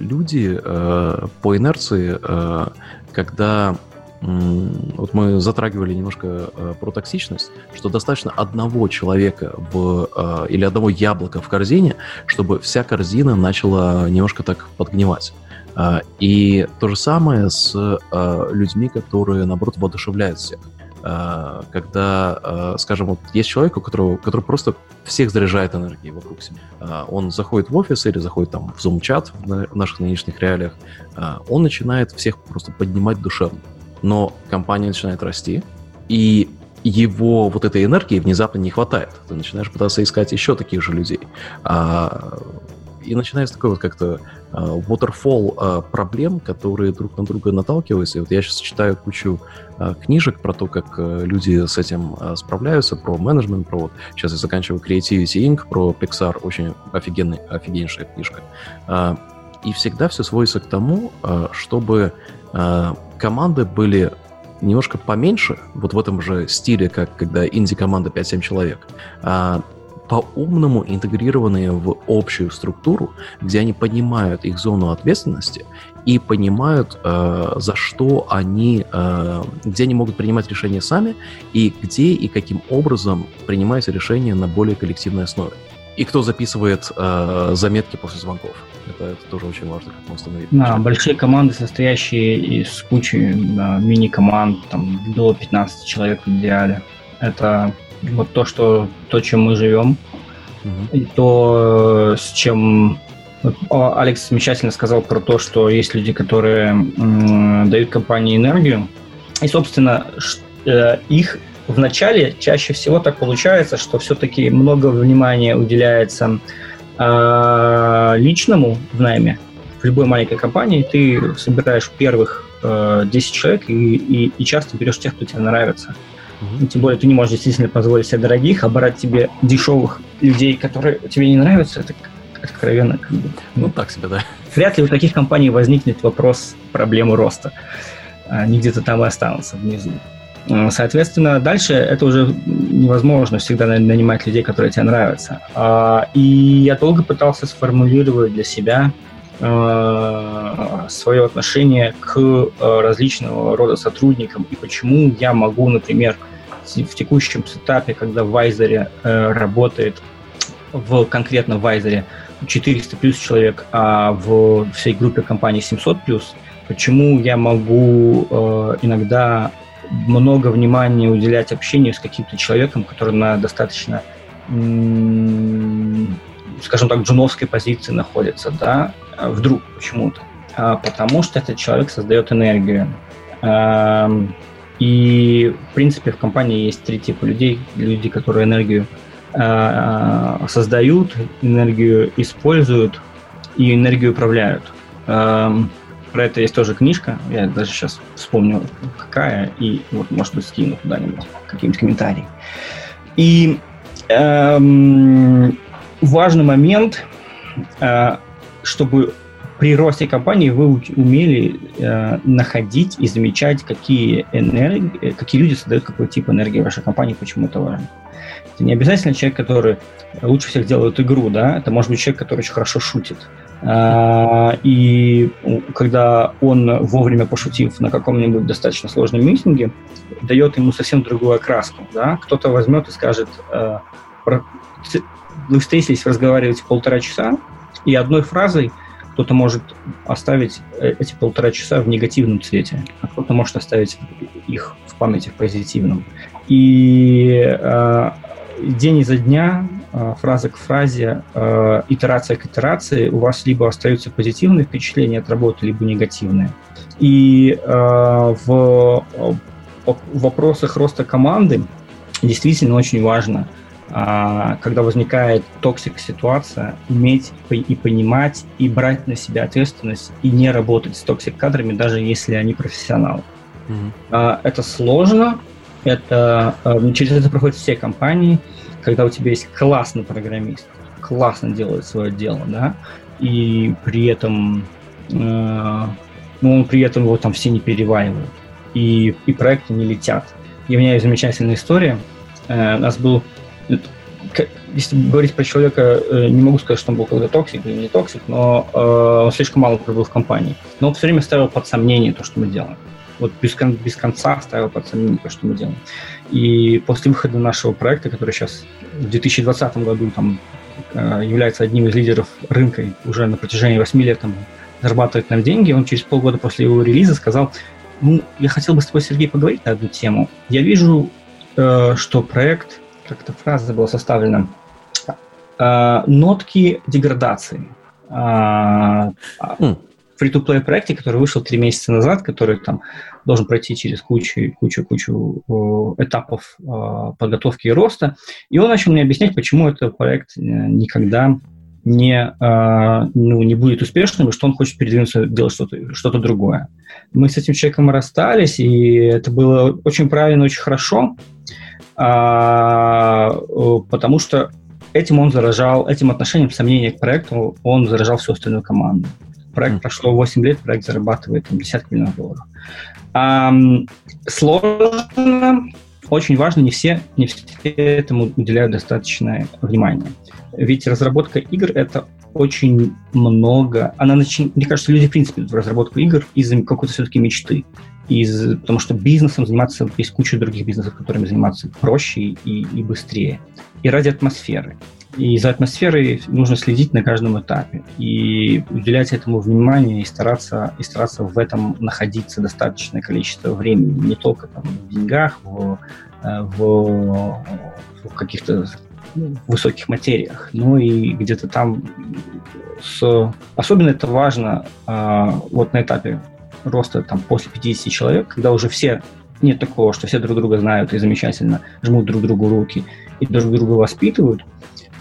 [SPEAKER 3] люди э, по инерции, э, когда вот мы затрагивали немножко э, про токсичность, что достаточно одного человека в, э, или одного яблока в корзине, чтобы вся корзина начала немножко так подгнивать. Э, и то же самое с э, людьми, которые, наоборот, воодушевляют всех. Э, когда, э, скажем, вот есть человек, у которого, который просто всех заряжает энергией вокруг себя. Э, он заходит в офис или заходит там в Zoom-чат в наших нынешних реалиях, он начинает всех просто поднимать душевно. Но компания начинает расти, и его вот этой энергии внезапно не хватает. Ты начинаешь пытаться искать еще таких же людей. А и начинается такой вот как-то waterfall uh, проблем, которые друг на друга наталкиваются. И вот я сейчас читаю кучу uh, книжек про то, как люди с этим справляются, про менеджмент, про вот сейчас я заканчиваю Creativity Inc., про Pixar, очень офигенный, офигеннейшая книжка. И всегда все сводится к тому, чтобы команды были немножко поменьше, вот в этом же стиле, как когда инди-команда 5-7 человек, а, по-умному интегрированные в общую структуру, где они понимают их зону ответственности и понимают, э, за что они, э, где они могут принимать решения сами и где и каким образом принимается решение на более коллективной основе. И кто записывает э, заметки после звонков. Это, это тоже очень важно, как мы установить.
[SPEAKER 4] Да, большие команды, состоящие из кучи да, мини-команд, там, до 15 человек в идеале. Это вот то, что, то чем мы живем, угу. и то, с чем Алекс замечательно сказал про то, что есть люди, которые м, дают компании энергию, и, собственно, э, их в начале чаще всего так получается, что все-таки много внимания уделяется э, личному в найме. В любой маленькой компании ты собираешь первых э, 10 человек и, и, и часто берешь тех, кто тебе нравится. Mm-hmm. тем более ты не можешь действительно позволить себе дорогих, а брать тебе дешевых людей, которые тебе не нравятся, это откровенно как бы,
[SPEAKER 3] ну, так себе, да.
[SPEAKER 4] Вряд ли у таких компаний возникнет вопрос проблемы роста. Они где-то там и останутся внизу. Соответственно, дальше это уже невозможно всегда нанимать людей, которые тебе нравятся. А, и я долго пытался сформулировать для себя а, свое отношение к а, различного рода сотрудникам и почему я могу, например, в текущем сетапе, когда в Вайзере э, работает в конкретно Вайзере 400 плюс человек, а в всей группе компаний 700 плюс, почему я могу э, иногда много внимания уделять общению с каким-то человеком, который на достаточно, скажем так, джуновской позиции находится, да, вдруг почему-то. А, потому что этот человек создает энергию. И, в принципе, в компании есть три типа людей. Люди, которые энергию а, создают, энергию используют и энергию управляют. Про это есть тоже книжка, я даже сейчас вспомню, какая, и вот, может быть, скину куда-нибудь какие-нибудь комментарии. И эм, важный момент, э, чтобы при росте компании вы умели э, находить и замечать, какие, энергии, какие люди создают какой тип энергии в вашей компании, почему это важно. Это не обязательно человек, который лучше всех делает игру, да, это может быть человек, который очень хорошо шутит. А, и когда он вовремя пошутив на каком-нибудь достаточно сложном митинге, дает ему совсем другую окраску. Да? Кто-то возьмет и скажет, э, вы встретились, разговариваете полтора часа, и одной фразой кто-то может оставить э, эти полтора часа в негативном цвете, а кто-то может оставить их в памяти в позитивном. И э, день изо дня Э, фраза к фразе, э, итерация к итерации, у вас либо остаются позитивные впечатления от работы, либо негативные. И э, в вопросах роста команды действительно очень важно, когда возникает toxic ситуация, иметь и понимать, и брать на себя ответственность, и не работать с toxic кадрами, даже если они профессионалы. Mm-hmm. Это сложно, это, через это проходят все компании, когда у тебя есть классный программист, классно делает свое дело, да, и при этом, э, ну, он при этом его там все не переваривают, и, и проекты не летят. И у меня есть замечательная история. Э, у нас был, если говорить про человека, э, не могу сказать, что он был когда toxic или не toxic, но э, он слишком мало пробыл в компании. Но он все время ставил под сомнение то, что мы делаем. Вот без, без конца ставил под сомнение то, что мы делаем. И после выхода нашего проекта, который сейчас в 2020 году там, э, является одним из лидеров рынка уже на протяжении 8 лет там, зарабатывает нам деньги, он через полгода после его релиза сказал, ну, я хотел бы с тобой, Сергей, поговорить на одну тему. Я вижу, э, что проект, как эта фраза была составлена, э, нотки деградации. Э, mm free-to-play проекте, который вышел три месяца назад, который там должен пройти через кучу, кучу, кучу э, этапов э, подготовки и роста. И он начал мне объяснять, почему этот проект э, никогда не, э, ну, не будет успешным, и что он хочет передвинуться, делать что-то что другое. Мы с этим человеком расстались, и это было очень правильно, очень хорошо, потому что этим он заражал, этим отношением, сомнения к проекту, он заражал всю остальную команду. Проект mm. прошло 8 лет, проект зарабатывает там, десятки миллионов долларов. А, сложно, очень важно, не все, не все этому уделяют достаточное внимание. Ведь разработка игр — это очень много... Она начин... Мне кажется, люди, в принципе, в разработку игр из-за какой-то все-таки мечты. Из... Потому что бизнесом заниматься есть куча других бизнесов, которыми заниматься проще и, и быстрее. И ради атмосферы. И за атмосферой нужно следить на каждом этапе и уделять этому внимание и стараться, и стараться в этом находиться достаточное количество времени. Не только там, в деньгах, в, э, в, в каких-то высоких материях, но и где-то там с... Особенно это важно а, вот на этапе роста там после 50 человек, когда уже все нет такого, что все друг друга знают и замечательно жмут друг другу руки и друг друга воспитывают,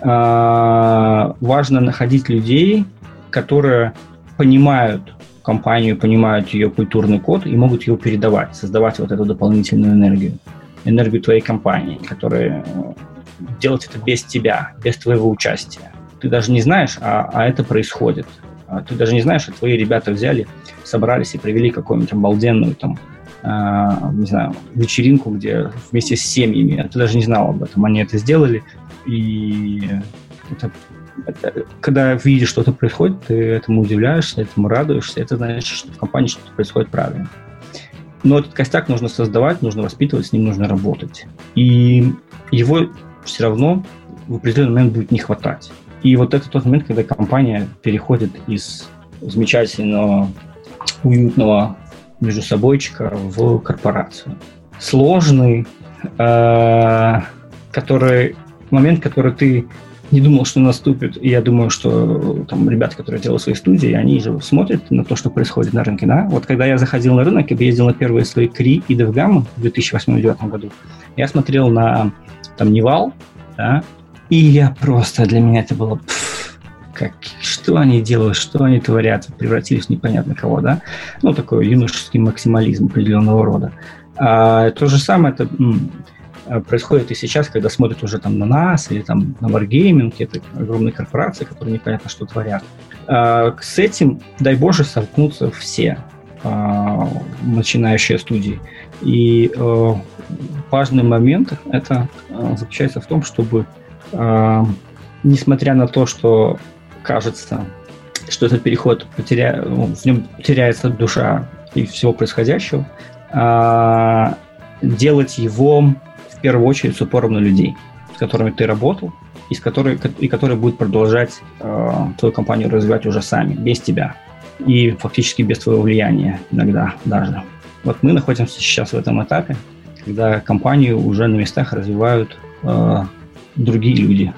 [SPEAKER 4] а, важно находить людей, которые понимают компанию, понимают ее культурный код и могут его передавать, создавать вот эту дополнительную энергию, энергию твоей компании, которая э, делать это без тебя, без твоего участия. Ты даже не знаешь, а, а это происходит. А ты даже не знаешь, что твои ребята взяли, собрались и провели какую-нибудь обалденную там, э, не знаю, вечеринку, где вместе с семьями. А ты даже не знал об этом. Они это сделали, и это, это, когда видишь, что-то происходит, ты этому удивляешься, этому радуешься, это значит, что в компании что-то происходит правильно. Но этот костяк нужно создавать, нужно воспитывать, с ним нужно работать. И его все равно в определенный момент будет не хватать. И вот это тот момент, когда компания переходит из замечательного, уютного между собойчика в корпорацию. Сложный, э, который момент, который ты не думал, что наступит. И я думаю, что там ребята, которые делают свои студии, они же смотрят на то, что происходит на рынке. Да? Вот когда я заходил на рынок, я ездил на первые свои КРИ и DevGam в 2008-2009 году, я смотрел на там Невал, да, и я просто, для меня это было как, что они делают, что они творят, превратились в непонятно кого, да? Ну, такой юношеский максимализм определенного рода. А, то же самое это происходит и сейчас, когда смотрят уже там на нас или там на Wargaming, это огромные корпорации, которые непонятно что творят. А, с этим, дай боже, столкнутся все а, начинающие студии. И э, важный момент это э, заключается в том, чтобы, э, несмотря на то, что кажется, что этот переход потеря... Ну, в нем теряется душа и всего происходящего, э, делать его в первую очередь с упором на людей, с которыми ты работал, и, с которой, и которые будут продолжать э, твою компанию развивать уже сами, без тебя. И фактически без твоего влияния иногда даже. Вот мы находимся сейчас в этом этапе, когда компанию уже на местах развивают другие люди.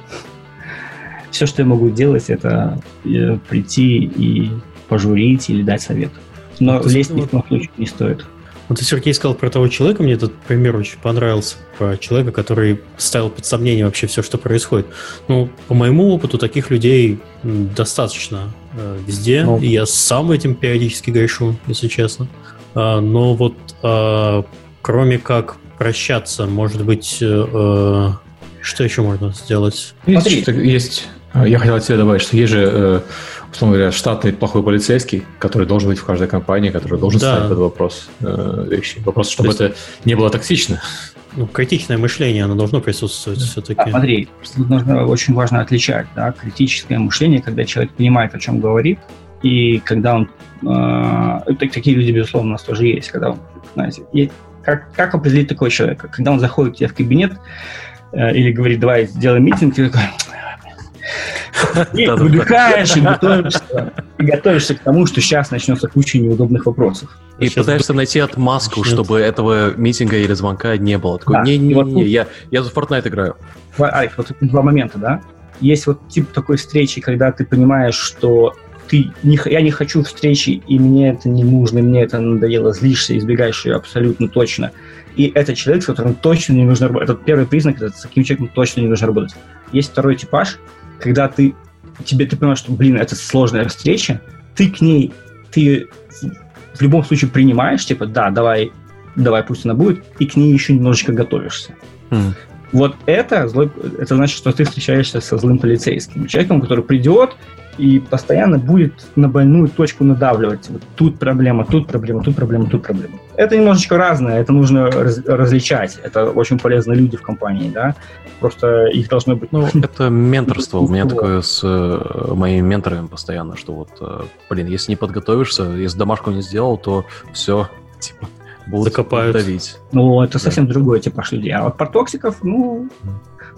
[SPEAKER 4] Все, что я могу делать, это э, прийти и пожурить или дать совет. Но вот лезть ни в коем случае не стоит.
[SPEAKER 1] Вот ты, Сергей, сказал про того человека, мне этот пример очень понравился, про человека, который ставил под сомнение вообще все, что происходит. Ну, по моему опыту, таких людей достаточно э, везде, ну, и я сам этим периодически грешу, если честно. А, но вот а, кроме как прощаться, может быть, э, э, что еще можно сделать?
[SPEAKER 2] Есть, есть. Я хотел от себя добавить, что есть же, э, условно говоря, штатный плохой полицейский, который должен быть в каждой компании, который должен да. ставить этот вопрос вещи. Вопрос, чтобы есть... это не было токсично.
[SPEAKER 1] Ну, критичное мышление, оно должно присутствовать да. все-таки. А,
[SPEAKER 4] смотри, нужно очень важно отличать, да, критическое мышление, когда человек понимает, о чем говорит, и когда он... Э, такие люди, безусловно, у нас тоже есть, когда он, знаете, как, как определить такого человека? Когда он заходит к тебе в кабинет э, или говорит, давай сделаем митинг, ты такой, и выдыхаешь и готовишься, и готовишься к тому, что сейчас начнется куча неудобных вопросов.
[SPEAKER 3] И сейчас пытаешься найти отмазку, начнется. чтобы этого митинга или звонка не было. Такой, да. не-не-не, вот я, я за Fortnite играю.
[SPEAKER 4] Алекс, вот два момента, да? Есть вот тип такой встречи, когда ты понимаешь, что ты не, я не хочу встречи, и мне это не нужно, мне это надоело, злишься, избегаешь ее абсолютно точно. И это человек, с которым точно не нужно работать. Это первый признак, это с таким человеком точно не нужно работать. Есть второй типаж, когда ты тебе ты понимаешь, что, блин, это сложная встреча, ты к ней, ты в любом случае принимаешь, типа, да, давай, давай, пусть она будет, и к ней еще немножечко готовишься. Mm. Вот это, злой, это значит, что ты встречаешься со злым полицейским. Человеком, который придет и постоянно будет на больную точку надавливать. Вот тут проблема, тут проблема, тут проблема, тут проблема. Это немножечко разное, это нужно раз, различать. Это очень полезные люди в компании, да. Просто их должно быть...
[SPEAKER 3] Ну, это менторство. У меня такое с э, моими менторами постоянно, что вот, э, блин, если не подготовишься, если домашку не сделал, то все, типа, будут Закопают. давить.
[SPEAKER 4] Ну, это совсем да. другой типаж людей. А вот про токсиков, ну,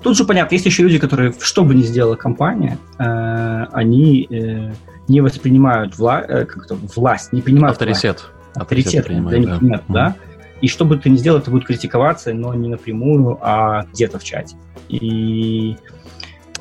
[SPEAKER 4] тут же понятно, есть еще люди, которые, что бы ни сделала компания, э, они э, не воспринимают вла- э, как власть, не принимают
[SPEAKER 3] Авторитет.
[SPEAKER 4] Власть. Авторитет, Авторитет да. нет, да. И что бы ты ни сделал, это будет критиковаться, но не напрямую, а где-то в чате. И,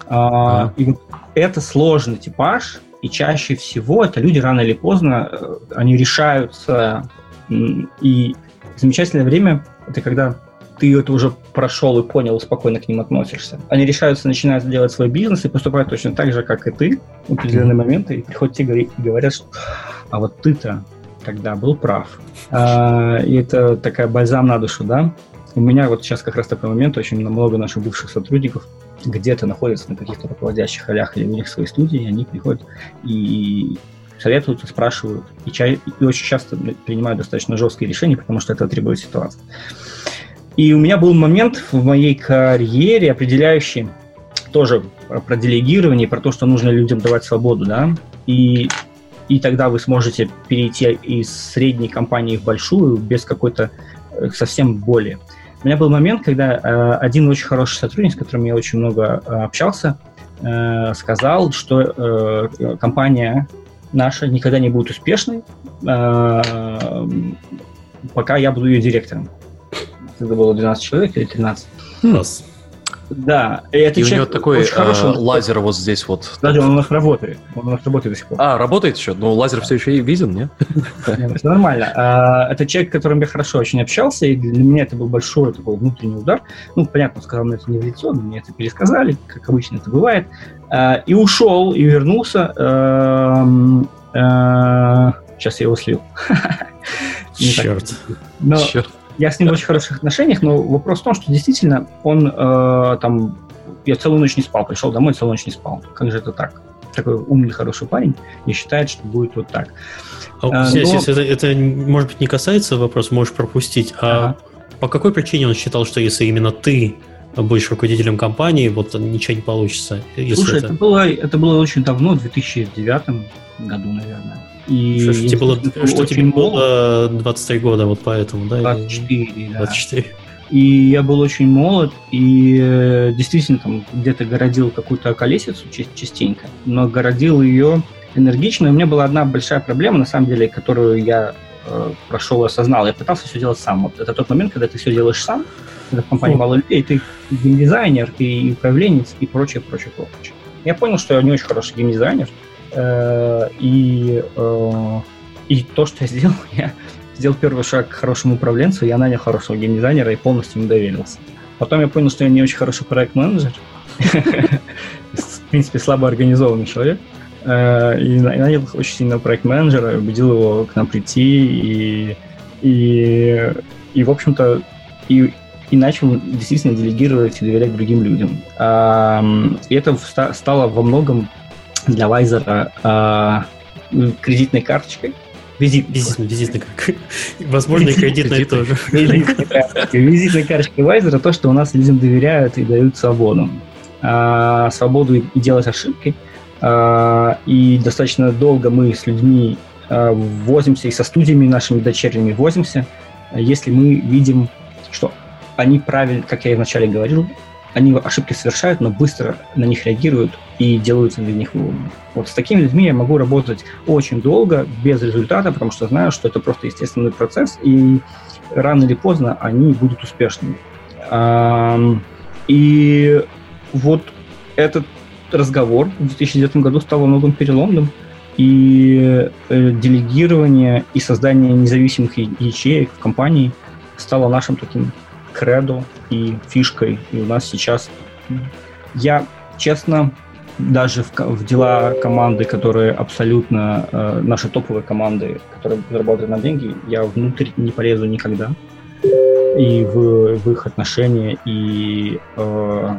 [SPEAKER 4] а, и вот это сложный типаж, и чаще всего это люди рано или поздно, э, они решаются и замечательное время – это когда ты это уже прошел и понял, спокойно к ним относишься. Они решаются, начинают делать свой бизнес и поступают точно так же, как и ты в определенные моменты, и приходят тебе и говорят, что а вот ты-то тогда был прав. А, и это такая бальзам на душу, да? У меня вот сейчас как раз такой момент, очень много наших бывших сотрудников где-то находятся на каких-то руководящих ролях или у них свои студии, и они приходят и советуются, спрашивают, и, чай, и очень часто принимают достаточно жесткие решения, потому что это требует ситуации. И у меня был момент в моей карьере определяющий тоже про делегирование, про то, что нужно людям давать свободу, да, и, и тогда вы сможете перейти из средней компании в большую без какой-то э, совсем боли. У меня был момент, когда э, один очень хороший сотрудник, с которым я очень много э, общался, э, сказал, что э, компания наша никогда не будет успешной, э, пока я буду ее директором. Это было 12 человек или 13.
[SPEAKER 3] Класс.
[SPEAKER 4] Да,
[SPEAKER 3] и, это и у него такой очень хороший, э, лазер вот здесь вот.
[SPEAKER 4] Даже он у нас работает. Он у нас работает до сих пор.
[SPEAKER 3] А, работает еще? Но лазер все еще и виден, нет?
[SPEAKER 4] Нет, все нормально. А, это человек, с которым я хорошо очень общался, и для меня это был большой такой внутренний удар. Ну, понятно, он сказал мне это не в лицо, мне это пересказали, как обычно это бывает. А, и ушел, и вернулся. Эм, э, сейчас я его слил.
[SPEAKER 3] Черт.
[SPEAKER 4] Черт я с ним в очень хороших отношениях, но вопрос в том, что действительно он э, там... Я целую ночь не спал, пришел домой, целую ночь не спал. Как же это так? Такой умный, хороший парень и считает, что будет вот так.
[SPEAKER 1] А, а, но... если это, это, может быть, не касается вопроса, можешь пропустить. А ага. по какой причине он считал, что если именно ты будешь руководителем компании, вот ничего не получится?
[SPEAKER 4] Слушай, это... Это, было, это было очень давно, в 2009 году, наверное.
[SPEAKER 1] И что, что, тебе было, что тебе было 23 года, вот поэтому, да?
[SPEAKER 4] 24, да. 24. И я был очень молод, и э, действительно там где-то городил какую-то колесицу частенько, но городил ее энергично. И у меня была одна большая проблема, на самом деле, которую я э, прошел и осознал. Я пытался все делать сам. Вот это тот момент, когда ты все делаешь сам, когда в компании мало людей, ты геймдизайнер, и управленец, и прочее, прочее, прочее. Я понял, что я не очень хороший геймдизайнер, и, э, и то, что я сделал, я сделал первый шаг к хорошему управленцу, я нанял хорошего геймдизайнера и полностью ему доверился. Потом я понял, что я не очень хороший проект-менеджер, в принципе, слабо организованный человек, э, и нанял очень сильного проект-менеджера, убедил его к нам прийти, и, и, и в общем-то, и, и начал действительно делегировать и доверять другим людям. И это стало во многом для Вайзера э, кредитной карточкой.
[SPEAKER 1] Визит, визит, визитной карточкой. Возможно, и кредитной тоже.
[SPEAKER 4] Визитной карточкой Вайзера то, что у нас людям доверяют и дают свободу. А, свободу и делать ошибки. А, и достаточно долго мы с людьми а, возимся, и со студиями нашими дочерними возимся, если мы видим, что они правильно, как я и вначале говорил, они ошибки совершают, но быстро на них реагируют и делают для них выводы. Вот с такими людьми я могу работать очень долго, без результата, потому что знаю, что это просто естественный процесс, и рано или поздно они будут успешными. И вот этот разговор в 2009 году стал во многом переломным, и э, делегирование и создание независимых ячеек в компании стало нашим таким кредо и фишкой. И у нас сейчас, я честно даже в, в дела команды, которые абсолютно э, наши топовые команды, которые работают на деньги, я внутрь не полезу никогда. И в, в их отношения, и э,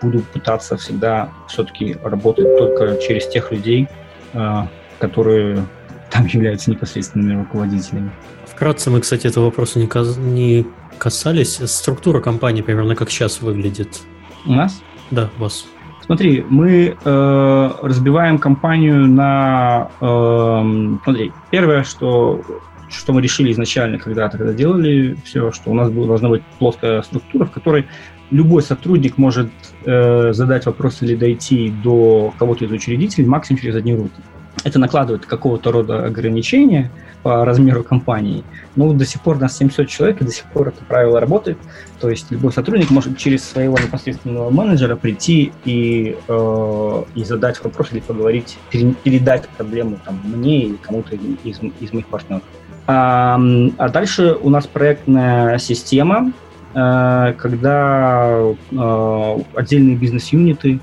[SPEAKER 4] буду пытаться всегда все-таки работать только через тех людей, э, которые там являются непосредственными руководителями.
[SPEAKER 1] Вкратце мы, кстати, этого вопроса не, кас... не касались. Структура компании примерно как сейчас выглядит?
[SPEAKER 4] У нас?
[SPEAKER 1] Да, у вас.
[SPEAKER 4] Смотри, мы э, разбиваем компанию на... Э, смотри, первое, что, что мы решили изначально когда-то, когда делали все, что у нас была, должна быть плоская структура, в которой любой сотрудник может э, задать вопрос или дойти до кого-то из учредителей максимум через одни руки. Это накладывает какого-то рода ограничения по размеру компании. Но до сих пор у нас 700 человек, и до сих пор это правило работает. То есть любой сотрудник может через своего непосредственного менеджера прийти и, э, и задать вопрос или поговорить, передать проблему там, мне или кому-то из, из моих партнеров. А, а дальше у нас проектная система, э, когда э, отдельные бизнес-юниты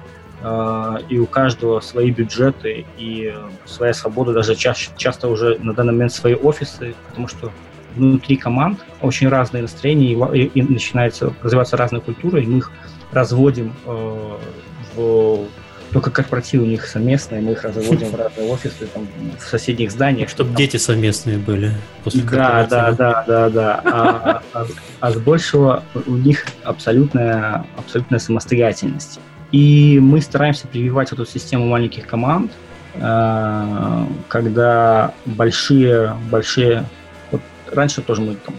[SPEAKER 4] и у каждого свои бюджеты и своя свобода, даже чаще, часто уже на данный момент свои офисы, потому что внутри команд очень разные настроения и, и, и начинается развиваться разная культура, и мы их разводим э, в только корпоративы у них совместные, мы их разводим в разные офисы, там, в соседних зданиях.
[SPEAKER 1] Чтобы
[SPEAKER 4] там...
[SPEAKER 1] дети совместные были
[SPEAKER 4] после Да, да, да, да, да. А, а, а с большего у них абсолютная, абсолютная самостоятельность. И мы стараемся прививать эту систему маленьких команд, э, когда большие, большие... Вот раньше тоже мы там...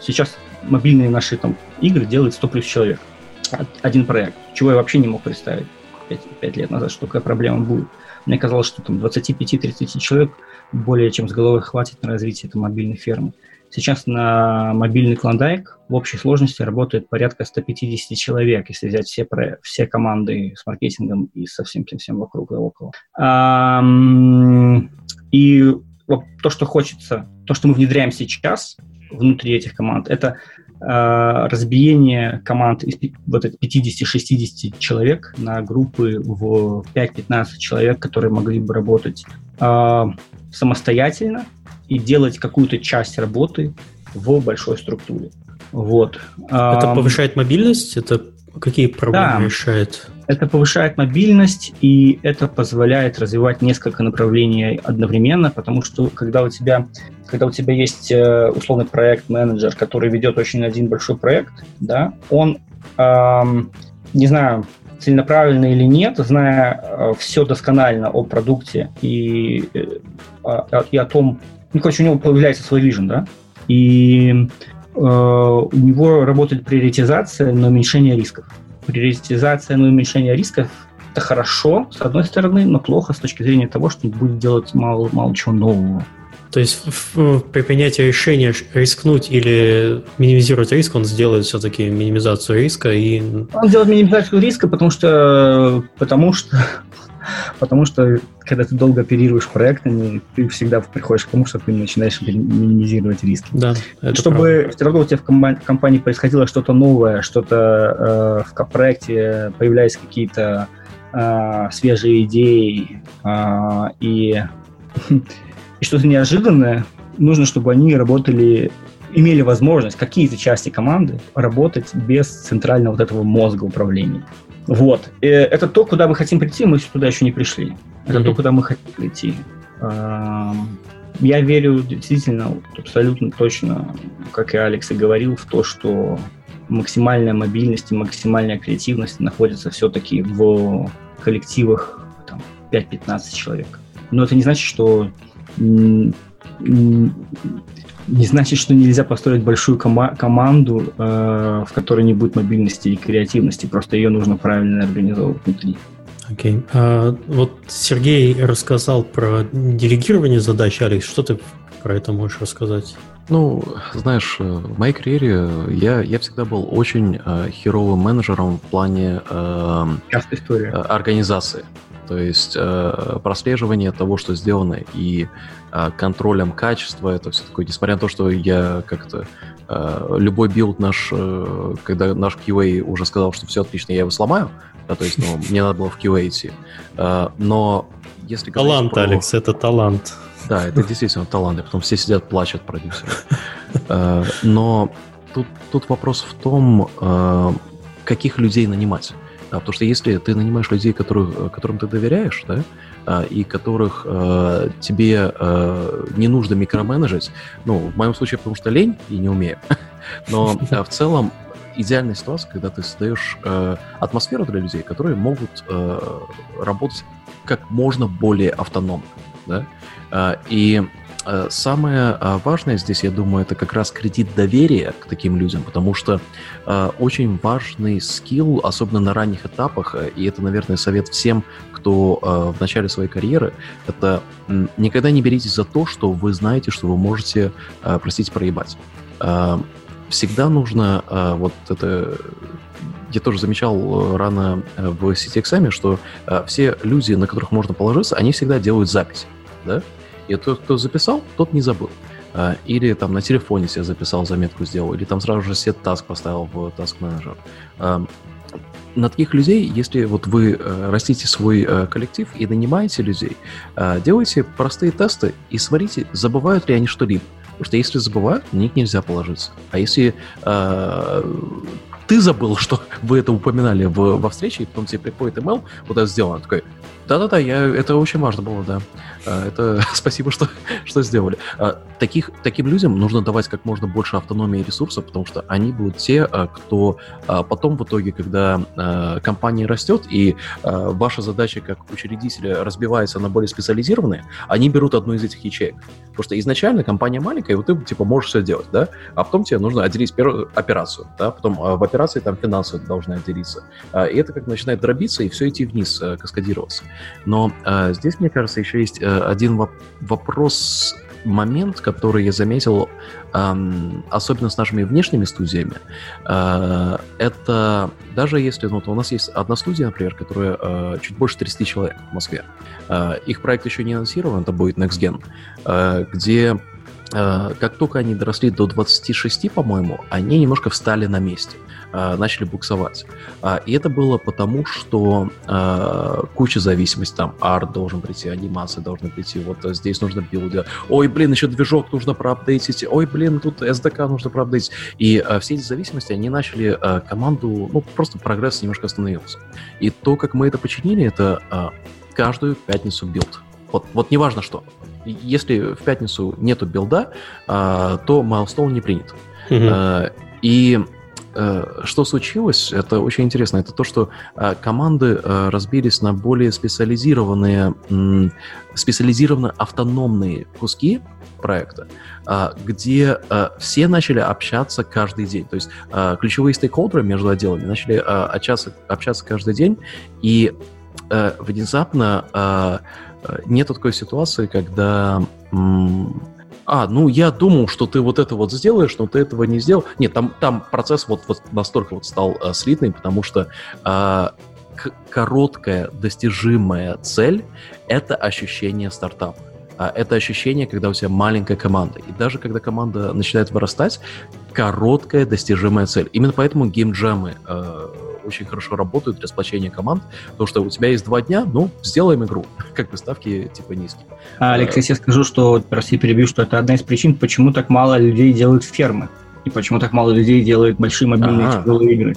[SPEAKER 4] Сейчас мобильные наши там игры делают 100 плюс человек. Один проект, чего я вообще не мог представить 5, 5 лет назад, что такая проблема будет. Мне казалось, что там 25-30 человек более чем с головой хватит на развитие этой мобильной фермы. Сейчас на мобильный клондайк в общей сложности работает порядка 150 человек, если взять все, про, все команды с маркетингом и со всем всем, всем вокруг и около. И то, что хочется, то, что мы внедряем сейчас внутри этих команд, это а, разбиение команд из вот 50-60 человек на группы в 5-15 человек, которые могли бы работать самостоятельно, и делать какую-то часть работы в большой структуре. Вот.
[SPEAKER 1] Это повышает мобильность? Это какие проблемы да, решает?
[SPEAKER 4] Это повышает мобильность, и это позволяет развивать несколько направлений одновременно, потому что когда у тебя, когда у тебя есть э, условный проект-менеджер, который ведет очень один большой проект, да, он, эм, не знаю, целенаправленно или нет, зная э, все досконально о продукте и, э, и о том, ну, короче, у него появляется свой вижен, да, и э, у него работает приоритизация на уменьшение рисков. Приоритизация на уменьшение рисков – это хорошо, с одной стороны, но плохо с точки зрения того, что он будет делать мало, мало чего нового.
[SPEAKER 1] То есть при принятии решения рискнуть или минимизировать риск, он сделает все-таки минимизацию риска и...
[SPEAKER 4] Он делает минимизацию риска, потому что, потому что Потому что, когда ты долго оперируешь проектами, ты всегда приходишь к тому, что ты начинаешь минимизировать риски.
[SPEAKER 1] Да,
[SPEAKER 4] Чтобы правда. все равно у тебя в компании происходило что-то новое, что-то э, в проекте появлялись какие-то э, свежие идеи э, и, и что-то неожиданное, нужно, чтобы они работали имели возможность какие-то части команды работать без центрального вот этого мозга управления. Вот. И э, это то, куда мы хотим прийти, мы туда еще не пришли. Это mm-hmm. то, куда мы хотим прийти. Я верю действительно абсолютно точно, как и Алекс и говорил, в то, что максимальная мобильность и максимальная креативность находится все-таки в коллективах там, 5-15 человек. Но это не значит, что не значит, что нельзя построить большую кома- команду, э, в которой не будет мобильности и креативности. Просто ее нужно правильно организовывать внутри.
[SPEAKER 1] Окей. Okay. А, вот Сергей рассказал про делегирование задач. Алекс, что ты про это можешь рассказать?
[SPEAKER 3] Ну, знаешь, э, в моей карьере я, я всегда был очень э, херовым менеджером в плане э,
[SPEAKER 4] история.
[SPEAKER 3] Э, организации. То есть э, прослеживание того, что сделано, и э, контролем качества, это все такое, несмотря на то, что я как-то э, любой билд наш, э, когда наш QA уже сказал, что все отлично, я его сломаю, да, то есть ну, мне надо было в QA идти. Э, но если
[SPEAKER 1] Талант, про... Алекс, это талант.
[SPEAKER 3] Да, это действительно талант, и потом все сидят, плачут продюсеры. Э, но тут, тут вопрос в том, э, каких людей нанимать. Потому что если ты нанимаешь людей, которых, которым ты доверяешь, да, а, и которых э, тебе э, не нужно микроменеджить. Ну, в моем случае, потому что лень и не умею. Но э, в целом идеальная ситуация, когда ты создаешь э, атмосферу для людей, которые могут э, работать как можно более автономно. Да? Э, и Э, самое э, важное здесь, я думаю, это как раз кредит доверия к таким людям, потому что э, очень важный скилл, особенно на ранних этапах, и это, наверное, совет всем, кто в начале своей карьеры, это никогда не беритесь за то, что вы знаете, что вы можете, простите, проебать. Всегда нужно вот это я тоже замечал рано в сети экзамен, что все люди, на которых можно положиться, они всегда делают запись. Да? И тот, кто записал, тот не забыл. А, или там на телефоне себе записал, заметку сделал, или там сразу же сет таск поставил в Manager. А, на таких людей, если вот вы э, растите свой э, коллектив и нанимаете людей, э, делайте простые тесты и смотрите, забывают ли они что-либо. Потому что если забывают, на них нельзя положиться. А если э, ты забыл, что вы это упоминали в, во встрече, и потом тебе приходит email, вот это сделано, такой, да-да-да, я, это очень важно было, да. А, это спасибо, что, что сделали. А, таких, таким людям нужно давать как можно больше автономии и ресурсов, потому что они будут те, а, кто потом в итоге, когда компания растет, и ваша задача как учредителя разбивается на более специализированные, они берут одну из этих ячеек. Потому что изначально компания маленькая, и вот ты типа можешь все делать, да, а потом тебе нужно отделить первую операцию, да, потом в операции там финансы должны отделиться. И это как начинает дробиться, и все идти вниз, каскадироваться. Но э, здесь, мне кажется, еще есть э, один воп- вопрос, момент, который я заметил, особенно с нашими внешними студиями, э, это даже если, ну, у нас есть одна студия, например, которая э, чуть больше 30 человек в Москве. Э, их проект еще не анонсирован, это будет NextGen, э, где э, как только они доросли до 26, по-моему, они немножко встали на месте. Э, начали буксовать. А, и это было потому, что э, куча зависимостей, там арт должен прийти, анимация должна прийти, вот здесь нужно билд. Ой, блин, еще движок нужно проапдейтить, ой, блин, тут SDK нужно проапдейтить. И э, все эти зависимости, они начали команду, ну, просто прогресс немножко остановился. И то, как мы это починили, это каждую пятницу билд. Вот, вот неважно что. Если в пятницу нету билда, то milestone не принят. И Э, что случилось, это очень интересно, это то, что э, команды э, разбились на более специализированные, специализированно автономные куски проекта, где все начали общаться каждый день. То есть ключевые стейкхолдеры между отделами начали общаться, общаться каждый день, и внезапно нет такой ситуации, когда а, ну я думал, что ты вот это вот сделаешь, но ты этого не сделал. Нет, там, там процесс вот, вот настолько вот стал э, слитный, потому что э, короткая достижимая цель — это ощущение стартапа. А это ощущение, когда у тебя маленькая команда. И даже когда команда начинает вырастать, короткая достижимая цель. Именно поэтому геймджемы э, очень хорошо работают для сплочения команд, потому что у тебя есть два дня, ну, сделаем игру, как бы ставки типа низкие.
[SPEAKER 4] А, Алекс, я скажу, что, прости, перебью, что это одна из причин, почему так мало людей делают фермы, и почему так мало людей делают большие мобильные ага. тяжелые игры.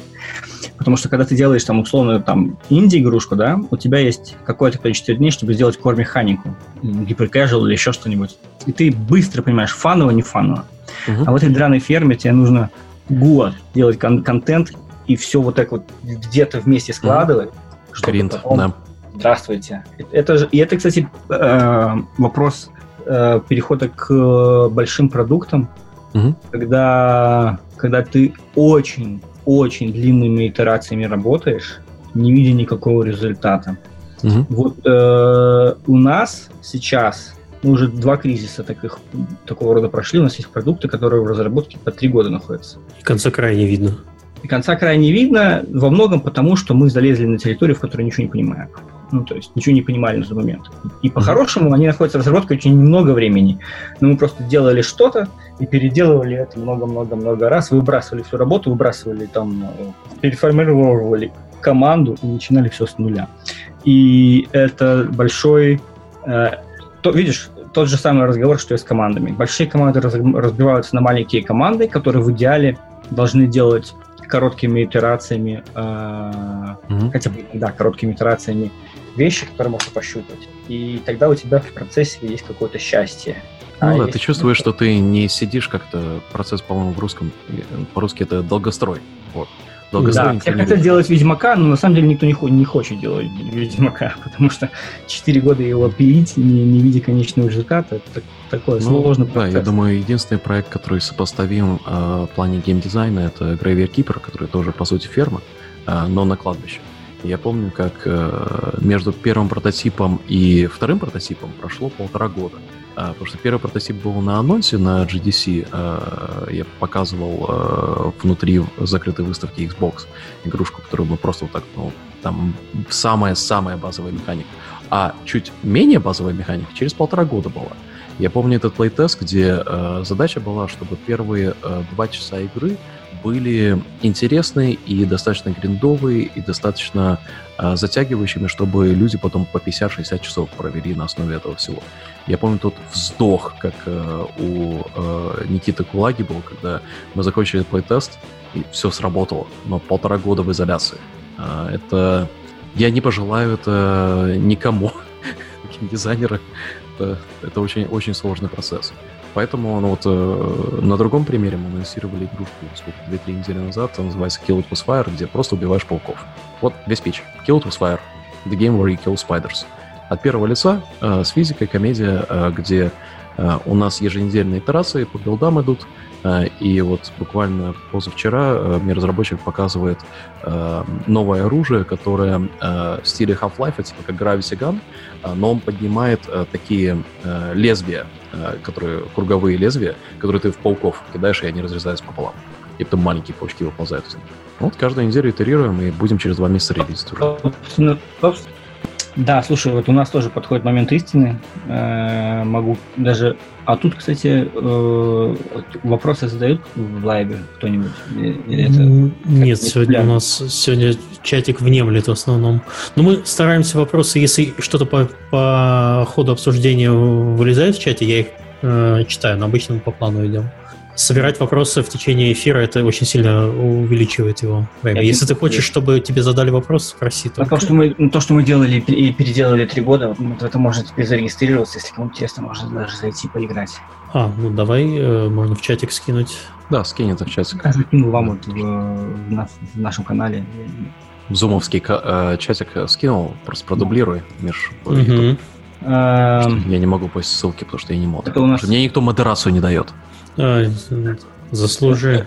[SPEAKER 4] Потому что когда ты делаешь там условно там инди-игрушку, да, у тебя есть какое-то количество дней, чтобы сделать core-механику, гиперкэжуал или еще что-нибудь. И ты быстро понимаешь, фаново, не фаново. Угу. А в этой драной ферме тебе нужно год делать кон- контент и все вот так вот где-то вместе складывать. Mm-hmm. Чтобы Гринт, потом... да. Здравствуйте. Это же, и это, кстати, э, вопрос э, перехода к большим продуктам, mm-hmm. когда, когда ты очень, очень длинными итерациями работаешь, не видя никакого результата. Mm-hmm. Вот э, у нас сейчас мы уже два кризиса таких, такого рода прошли. У нас есть продукты, которые в разработке по три года находятся.
[SPEAKER 1] И конца края не видно.
[SPEAKER 4] И конца края не видно во многом потому, что мы залезли на территорию, в которой ничего не понимаем. Ну, то есть ничего не понимали на тот момент. И по-хорошему они находятся в разработке очень много времени. Но мы просто делали что-то и переделывали это много-много-много раз, выбрасывали всю работу, выбрасывали там, переформировали команду и начинали все с нуля. И это большой... Э, то, видишь, тот же самый разговор, что и с командами. Большие команды раз, разбиваются на маленькие команды, которые в идеале должны делать короткими итерациями, э, mm-hmm. хотя бы, да, короткими итерациями вещи, которые можно пощупать. И тогда у тебя в процессе есть какое-то счастье.
[SPEAKER 3] Ну а да, ты чувствуешь, что ты не сидишь как-то, процесс, по-моему, в русском, по-русски это долгострой. Вот.
[SPEAKER 4] Да, все хотят делать Ведьмака, но на самом деле никто не, не хочет делать Ведьмака, потому что 4 года его пилить, не, не видя конечного результата, это такое ну,
[SPEAKER 3] процесс. Да, я думаю, единственный проект, который сопоставим э, в плане геймдизайна, это Graveyard Keeper, который тоже, по сути, ферма, э, но на кладбище. Я помню, как э, между первым прототипом и вторым прототипом прошло полтора года. А, потому что первый прототип был на анонсе на GDC. А, я показывал а, внутри закрытой выставки Xbox игрушку, которую мы просто вот так, ну, там самая-самая базовая механика. А чуть менее базовая механика через полтора года была. Я помню этот плейтест, где задача была, чтобы первые два часа игры были интересные и достаточно гриндовые, и достаточно затягивающими, чтобы люди потом по 50-60 часов провели на основе этого всего. Я помню тот вздох, как э, у э, Никиты Кулаги был, когда мы закончили плейтест, и все сработало, но полтора года в изоляции. Э, это... Я не пожелаю это никому, дизайнеры. Это, это очень, очень сложный процесс. Поэтому ну, вот, э, на другом примере мы анонсировали игрушку сколько, 2-3 недели назад, она называется Kill It With Fire, где просто убиваешь пауков. Вот весь пич. Kill It With Fire. The game where you kill spiders. От первого лица э, с физикой комедия, э, где у нас еженедельные итерации по билдам идут, э, и вот буквально позавчера э, мне разработчик показывает э, новое оружие, которое э, в стиле Half-Life, типа как Gravity Gun, э, но он поднимает э, такие э, лезвия Э, которые круговые лезвия, которые ты в пауков кидаешь, и они разрезаются пополам. И потом маленькие паучки выползают. Вот каждую неделю итерируем, и будем через два месяца релизить уже.
[SPEAKER 4] Да, слушай, вот у нас тоже подходит момент истины. Э, могу даже... А тут, кстати, э, вопросы задают в лайве кто-нибудь?
[SPEAKER 1] Или это Нет, сегодня у нас сегодня чатик внемлет в основном. Но мы стараемся вопросы, если что-то по, по ходу обсуждения вылезает в чате, я их э, читаю, но обычно мы по плану идем собирать вопросы в течение эфира, это очень сильно увеличивает его время. Я Если ты хочешь, чтобы тебе задали вопрос, спроси.
[SPEAKER 4] А то, что мы, то, что мы делали и переделали три года, вот это можно теперь зарегистрироваться, если кому-то интересно, можно даже зайти поиграть.
[SPEAKER 1] А, ну давай, э, можно в чатик скинуть.
[SPEAKER 3] Да, скинь это в чатик.
[SPEAKER 4] Я закинул вам вот в, в, в нашем канале.
[SPEAKER 3] В зумовский э, чатик скинул, просто продублируй, Миш. Угу. Я не могу постить ссылки, потому что я не мод. Это у нас... Мне никто модерацию не дает. А,
[SPEAKER 1] заслужи.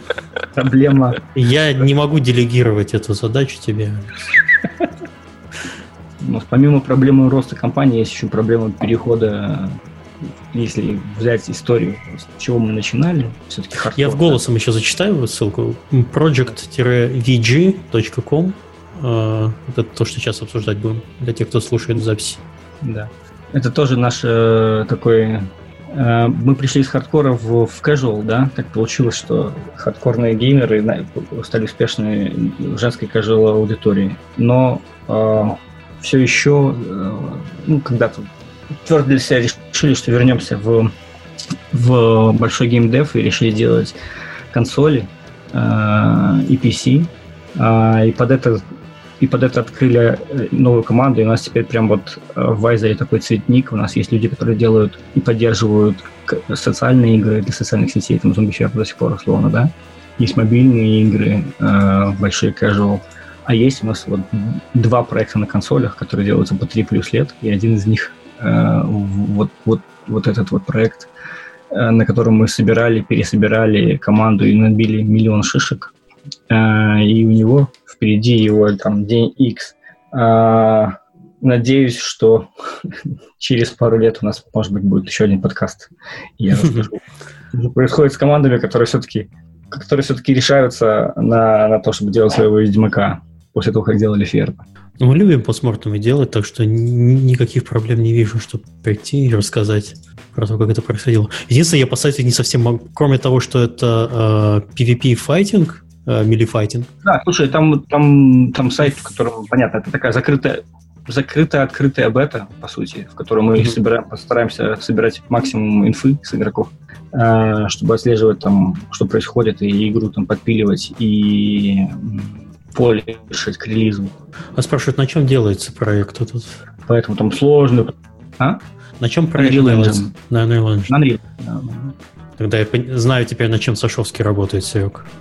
[SPEAKER 4] Проблема.
[SPEAKER 1] Я не могу делегировать эту задачу тебе.
[SPEAKER 4] Но помимо проблемы роста компании, есть еще проблема перехода, если взять историю, с чего мы начинали, все-таки
[SPEAKER 1] хардкор. Я в голосом еще зачитаю ссылку. project-vg.com а, Это то, что сейчас обсуждать будем, для тех, кто слушает записи.
[SPEAKER 4] Да. Это тоже наш э, такой мы пришли из хардкора в, в casual, да, так получилось, что хардкорные геймеры стали успешны в женской casual аудитории. Но э, все еще, э, ну, когда-то твердо для себя решили, что вернемся в, в большой геймдев и решили делать консоли э, и PC. Э, и под это и под это открыли э, новую команду, и у нас теперь прям вот э, в Вайзере такой цветник, у нас есть люди, которые делают и поддерживают социальные игры для социальных сетей, там Zombie до сих пор условно, да, есть мобильные игры, э, большие casual, а есть у нас вот два проекта на консолях, которые делаются по 3 плюс лет, и один из них вот, вот, вот этот вот проект, на котором мы собирали, пересобирали команду и набили миллион шишек, и у него впереди его там день X. А, надеюсь, что через пару лет у нас, может быть, будет еще один подкаст. Я расскажу. Происходит с командами, которые все-таки которые все-таки решаются на, на то, чтобы делать своего Ведьмака после того, как делали ферму.
[SPEAKER 1] Мы любим постмортемы делать, так что никаких проблем не вижу, чтобы прийти и рассказать про то, как это происходило. Единственное, я по не совсем могу, кроме того, что это э, PvP-файтинг, э, мили-файтинг.
[SPEAKER 4] Да, слушай, там, там, там сайт, в котором, понятно, это такая закрытая, закрытая, открытая бета, по сути, в которой мы mm-hmm. собираем, постараемся собирать максимум инфы с игроков, э, чтобы отслеживать там, что происходит, и игру там подпиливать, и полишить к релизу.
[SPEAKER 1] А спрашивают, на чем делается проект тут?
[SPEAKER 4] Поэтому там сложно. А?
[SPEAKER 1] На чем проект Unreal делается? На Unreal Engine. Unreal. Да, Тогда я знаю теперь, на чем Сашовский работает, Серег.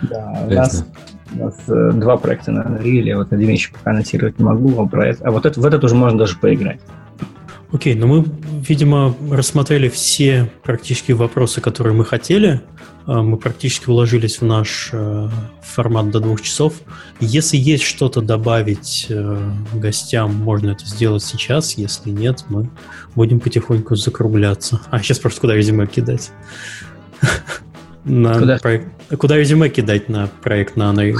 [SPEAKER 4] Да, у нас, у нас э, два проекта на Unreal, вот один еще пока анонсировать не могу, а, проект, а вот это, в этот уже можно даже поиграть.
[SPEAKER 1] Окей, ну мы, видимо, рассмотрели все практически вопросы, которые мы хотели. А, мы практически уложились в наш э, формат до двух часов. Если есть что-то добавить э, гостям, можно это сделать сейчас. Если нет, мы будем потихоньку закругляться. А сейчас просто куда резюме кидать? На куда? Проект... Куда резюме кидать на проект на Unreal?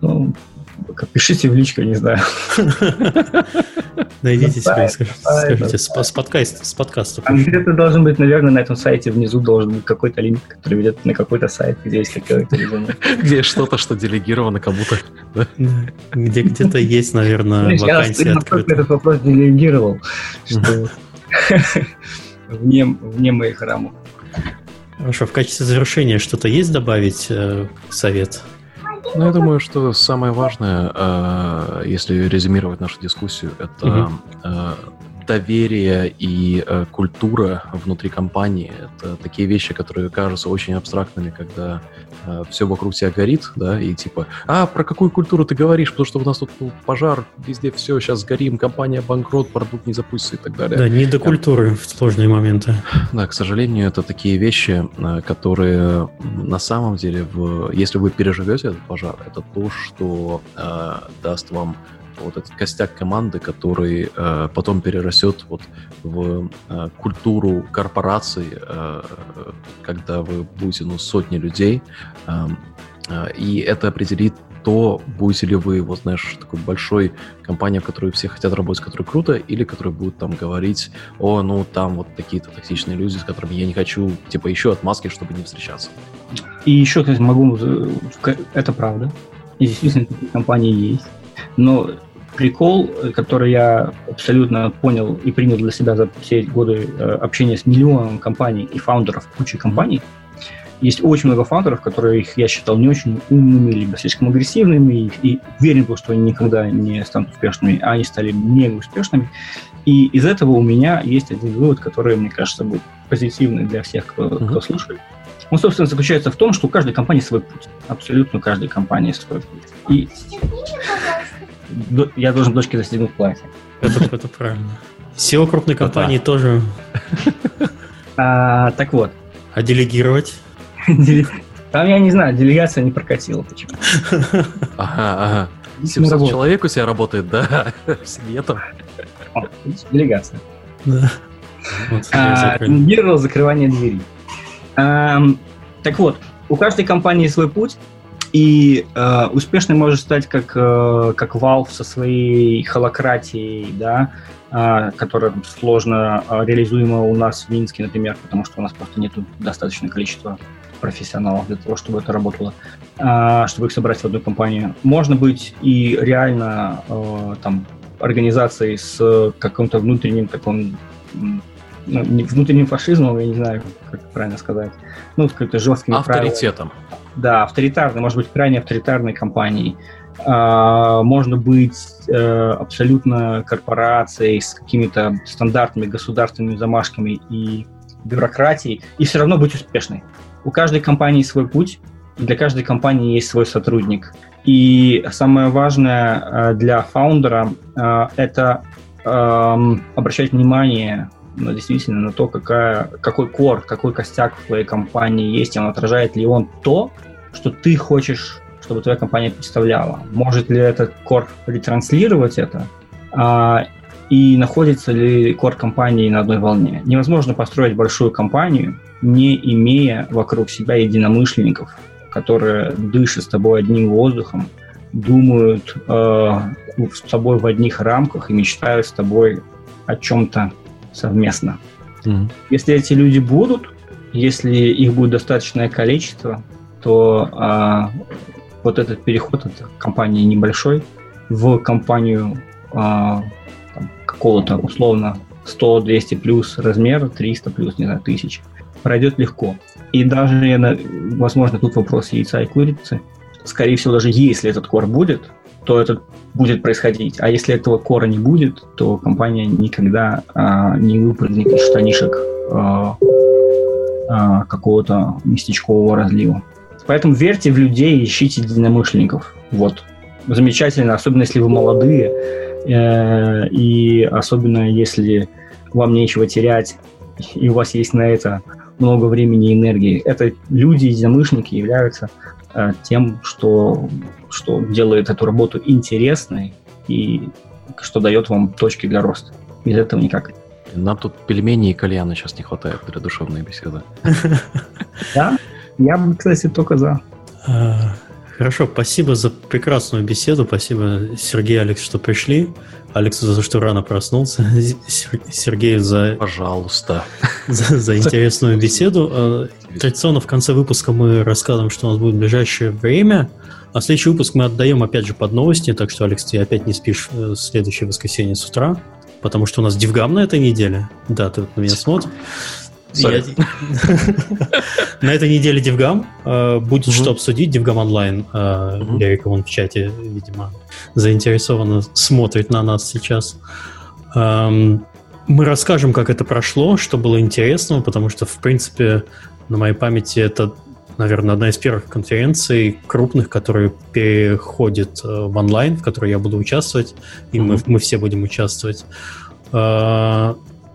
[SPEAKER 4] Ну, пишите в личку, не знаю.
[SPEAKER 1] Найдите себе скажите, с, подкаста, с подкаста.
[SPEAKER 4] Где-то должен быть, наверное, на этом сайте внизу должен быть какой-то линк, который ведет на какой-то сайт, где есть какой-то.
[SPEAKER 3] Где что-то, что делегировано кому-то.
[SPEAKER 1] Где где-то есть, наверное,
[SPEAKER 4] вакансия открытая. Я этот вопрос делегировал, что вне моих рамок.
[SPEAKER 1] Хорошо, в качестве завершения что-то есть добавить э, совет?
[SPEAKER 3] Ну, я думаю, что самое важное, э, если резюмировать нашу дискуссию, это угу доверие и э, культура внутри компании. Это такие вещи, которые кажутся очень абстрактными, когда э, все вокруг тебя горит, да, и типа, а, про какую культуру ты говоришь, потому что у нас тут ну, пожар, везде все, сейчас горим, компания банкрот, продукт не запустится и так далее.
[SPEAKER 1] Да, не до культуры в сложные моменты.
[SPEAKER 3] Да, к сожалению, это такие вещи, э, которые на самом деле, в, если вы переживете этот пожар, это то, что э, даст вам вот этот костяк команды, который э, потом перерастет вот в э, культуру корпорации, э, когда вы будете ну, сотни людей, э, э, и это определит то, будете ли вы, вот знаешь, такой большой компанией, в которой все хотят работать, которая круто, или которая будет там говорить, о, ну там вот такие-то токсичные люди, с которыми я не хочу, типа, еще отмазки, чтобы не встречаться.
[SPEAKER 4] И еще, кстати, могу, э, это правда, и действительно такие компании есть, но прикол, который я абсолютно понял и принял для себя за все эти годы э, общения с миллионом компаний и фаундеров кучи компаний. Есть очень много фаундеров, которых я считал не очень умными, либо слишком агрессивными, и, и уверен был, что они никогда не станут успешными, а они стали мега успешными. И из этого у меня есть один вывод, который, мне кажется, будет позитивный для всех, кто, uh-huh. кто слушает. Он, собственно, заключается в том, что у каждой компании свой путь. Абсолютно у каждой компании свой путь. И я должен дочке застегнуть платье.
[SPEAKER 1] Это, это правильно. SEO крупной компании да. тоже.
[SPEAKER 4] А, так вот.
[SPEAKER 1] А делегировать?
[SPEAKER 4] Там, я не знаю, делегация не прокатила почему.
[SPEAKER 3] Ага, ага. 700 человек у тебя работает, да? В семье там.
[SPEAKER 4] Делегация. Да. делегировал закрывание двери. Так вот, у каждой компании свой путь, и э, успешной может стать как, э, как Valve со своей холократией, да, э, которая сложно э, реализуема у нас в Минске, например, потому что у нас просто нет достаточного количества профессионалов для того, чтобы это работало, э, чтобы их собрать в одну компанию. Можно быть и реально э, там организацией с каким-то внутренним таким ну, внутренним фашизмом, я не знаю, как правильно сказать, ну, с каким-то жестким
[SPEAKER 3] Авторитетом.
[SPEAKER 4] Правилами. Да, авторитарной, может быть, крайне авторитарной компанией. А, можно быть э, абсолютно корпорацией с какими-то стандартными государственными замашками и бюрократией, и все равно быть успешной. У каждой компании свой путь, для каждой компании есть свой сотрудник. И самое важное э, для фаундера э, это эм, обращать внимание но действительно на то, какая, какой кор, какой костяк в твоей компании есть, и он отражает ли он то, что ты хочешь, чтобы твоя компания представляла. Может ли этот кор ретранслировать это, а, и находится ли кор компании на одной волне. Невозможно построить большую компанию, не имея вокруг себя единомышленников, которые дышат с тобой одним воздухом, думают э, с тобой в одних рамках и мечтают с тобой о чем-то совместно. Mm-hmm. Если эти люди будут, если их будет достаточное количество, то э, вот этот переход от компании небольшой в компанию э, какого-то условно 100-200 плюс размера, 300 плюс, не знаю, тысяч, пройдет легко. И даже, возможно, тут вопрос яйца и курицы. Скорее всего, даже если этот кор будет, то это будет происходить. А если этого кора не будет, то компания никогда а, не выпрыгнет из штанишек а, а, какого-то местечкового разлива. Поэтому верьте в людей, ищите единомышленников. Вот. Замечательно, особенно если вы молодые, э, и особенно если вам нечего терять, и у вас есть на это много времени и энергии. Это люди, единомышленники являются э, тем, что, что делает эту работу интересной и что дает вам точки для роста. Без этого никак.
[SPEAKER 3] Нам тут пельмени и кальяна сейчас не хватает для душевной беседы.
[SPEAKER 4] Да? Я бы, кстати, только за.
[SPEAKER 1] А, хорошо, спасибо за прекрасную беседу. Спасибо, Сергей и Алекс, что пришли. Алекс за то, что рано проснулся. Сергей за...
[SPEAKER 3] Пожалуйста.
[SPEAKER 1] За, за интересную беседу. А, традиционно в конце выпуска мы рассказываем, что у нас будет в ближайшее время. А следующий выпуск мы отдаем опять же под новости, так что, Алекс, ты опять не спишь в э, следующее воскресенье с утра, потому что у нас DevGAMM на этой неделе. Да, ты на меня смотришь. На этой неделе DevGAMM э, будет что обсудить. DevGAMM онлайн. Ярик он в чате, видимо, заинтересованно смотрит на нас сейчас. Эм, мы расскажем, как это прошло, что было интересного, потому что, в принципе, на моей памяти это, наверное, одна из первых конференций крупных, которые переходит э, в онлайн, в которой я буду участвовать, и мы, мы все будем участвовать.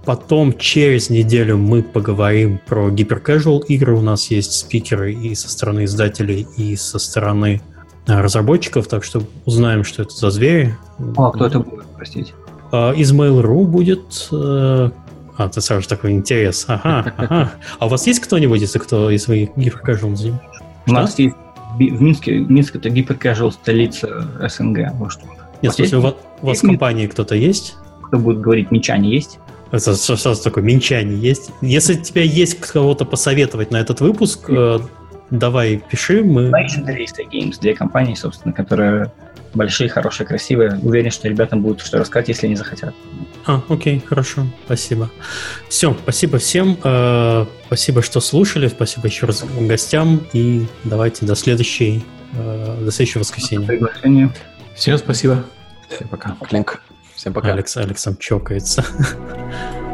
[SPEAKER 1] Потом через неделю мы поговорим про гиперкэжуал игры. У нас есть спикеры и со стороны издателей, и со стороны э, разработчиков, так что узнаем, что это за звери.
[SPEAKER 4] А кто это будет, простите?
[SPEAKER 1] А, из Mail.ru будет... Э, а, ты сразу такой интерес. Ага, ага. А у вас есть кто-нибудь, если кто из своих гиперкэжуал?
[SPEAKER 4] У нас есть в Минске, Минск это гиперкэжуал столица СНГ.
[SPEAKER 1] Что. Нет, в смысле, у вас, у вас в компании кто-то есть?
[SPEAKER 4] Кто будет говорить, мечане есть?
[SPEAKER 1] Это сразу такое минчание есть. Если у тебя есть кого-то посоветовать на этот выпуск, э, давай пиши. Мы...
[SPEAKER 4] Legendary Games, две компании, собственно, которые большие, хорошие, красивые. Уверен, что ребятам будет что рассказать, если они захотят.
[SPEAKER 1] А, окей, хорошо, спасибо. Все, спасибо всем. Э, спасибо, что слушали. Спасибо еще раз гостям. И давайте до следующей, э, до следующего воскресенья.
[SPEAKER 2] Приглашение. Всем спасибо. Всем пока.
[SPEAKER 3] Клинк. Всем пока.
[SPEAKER 1] Алекс, Алексом чокается.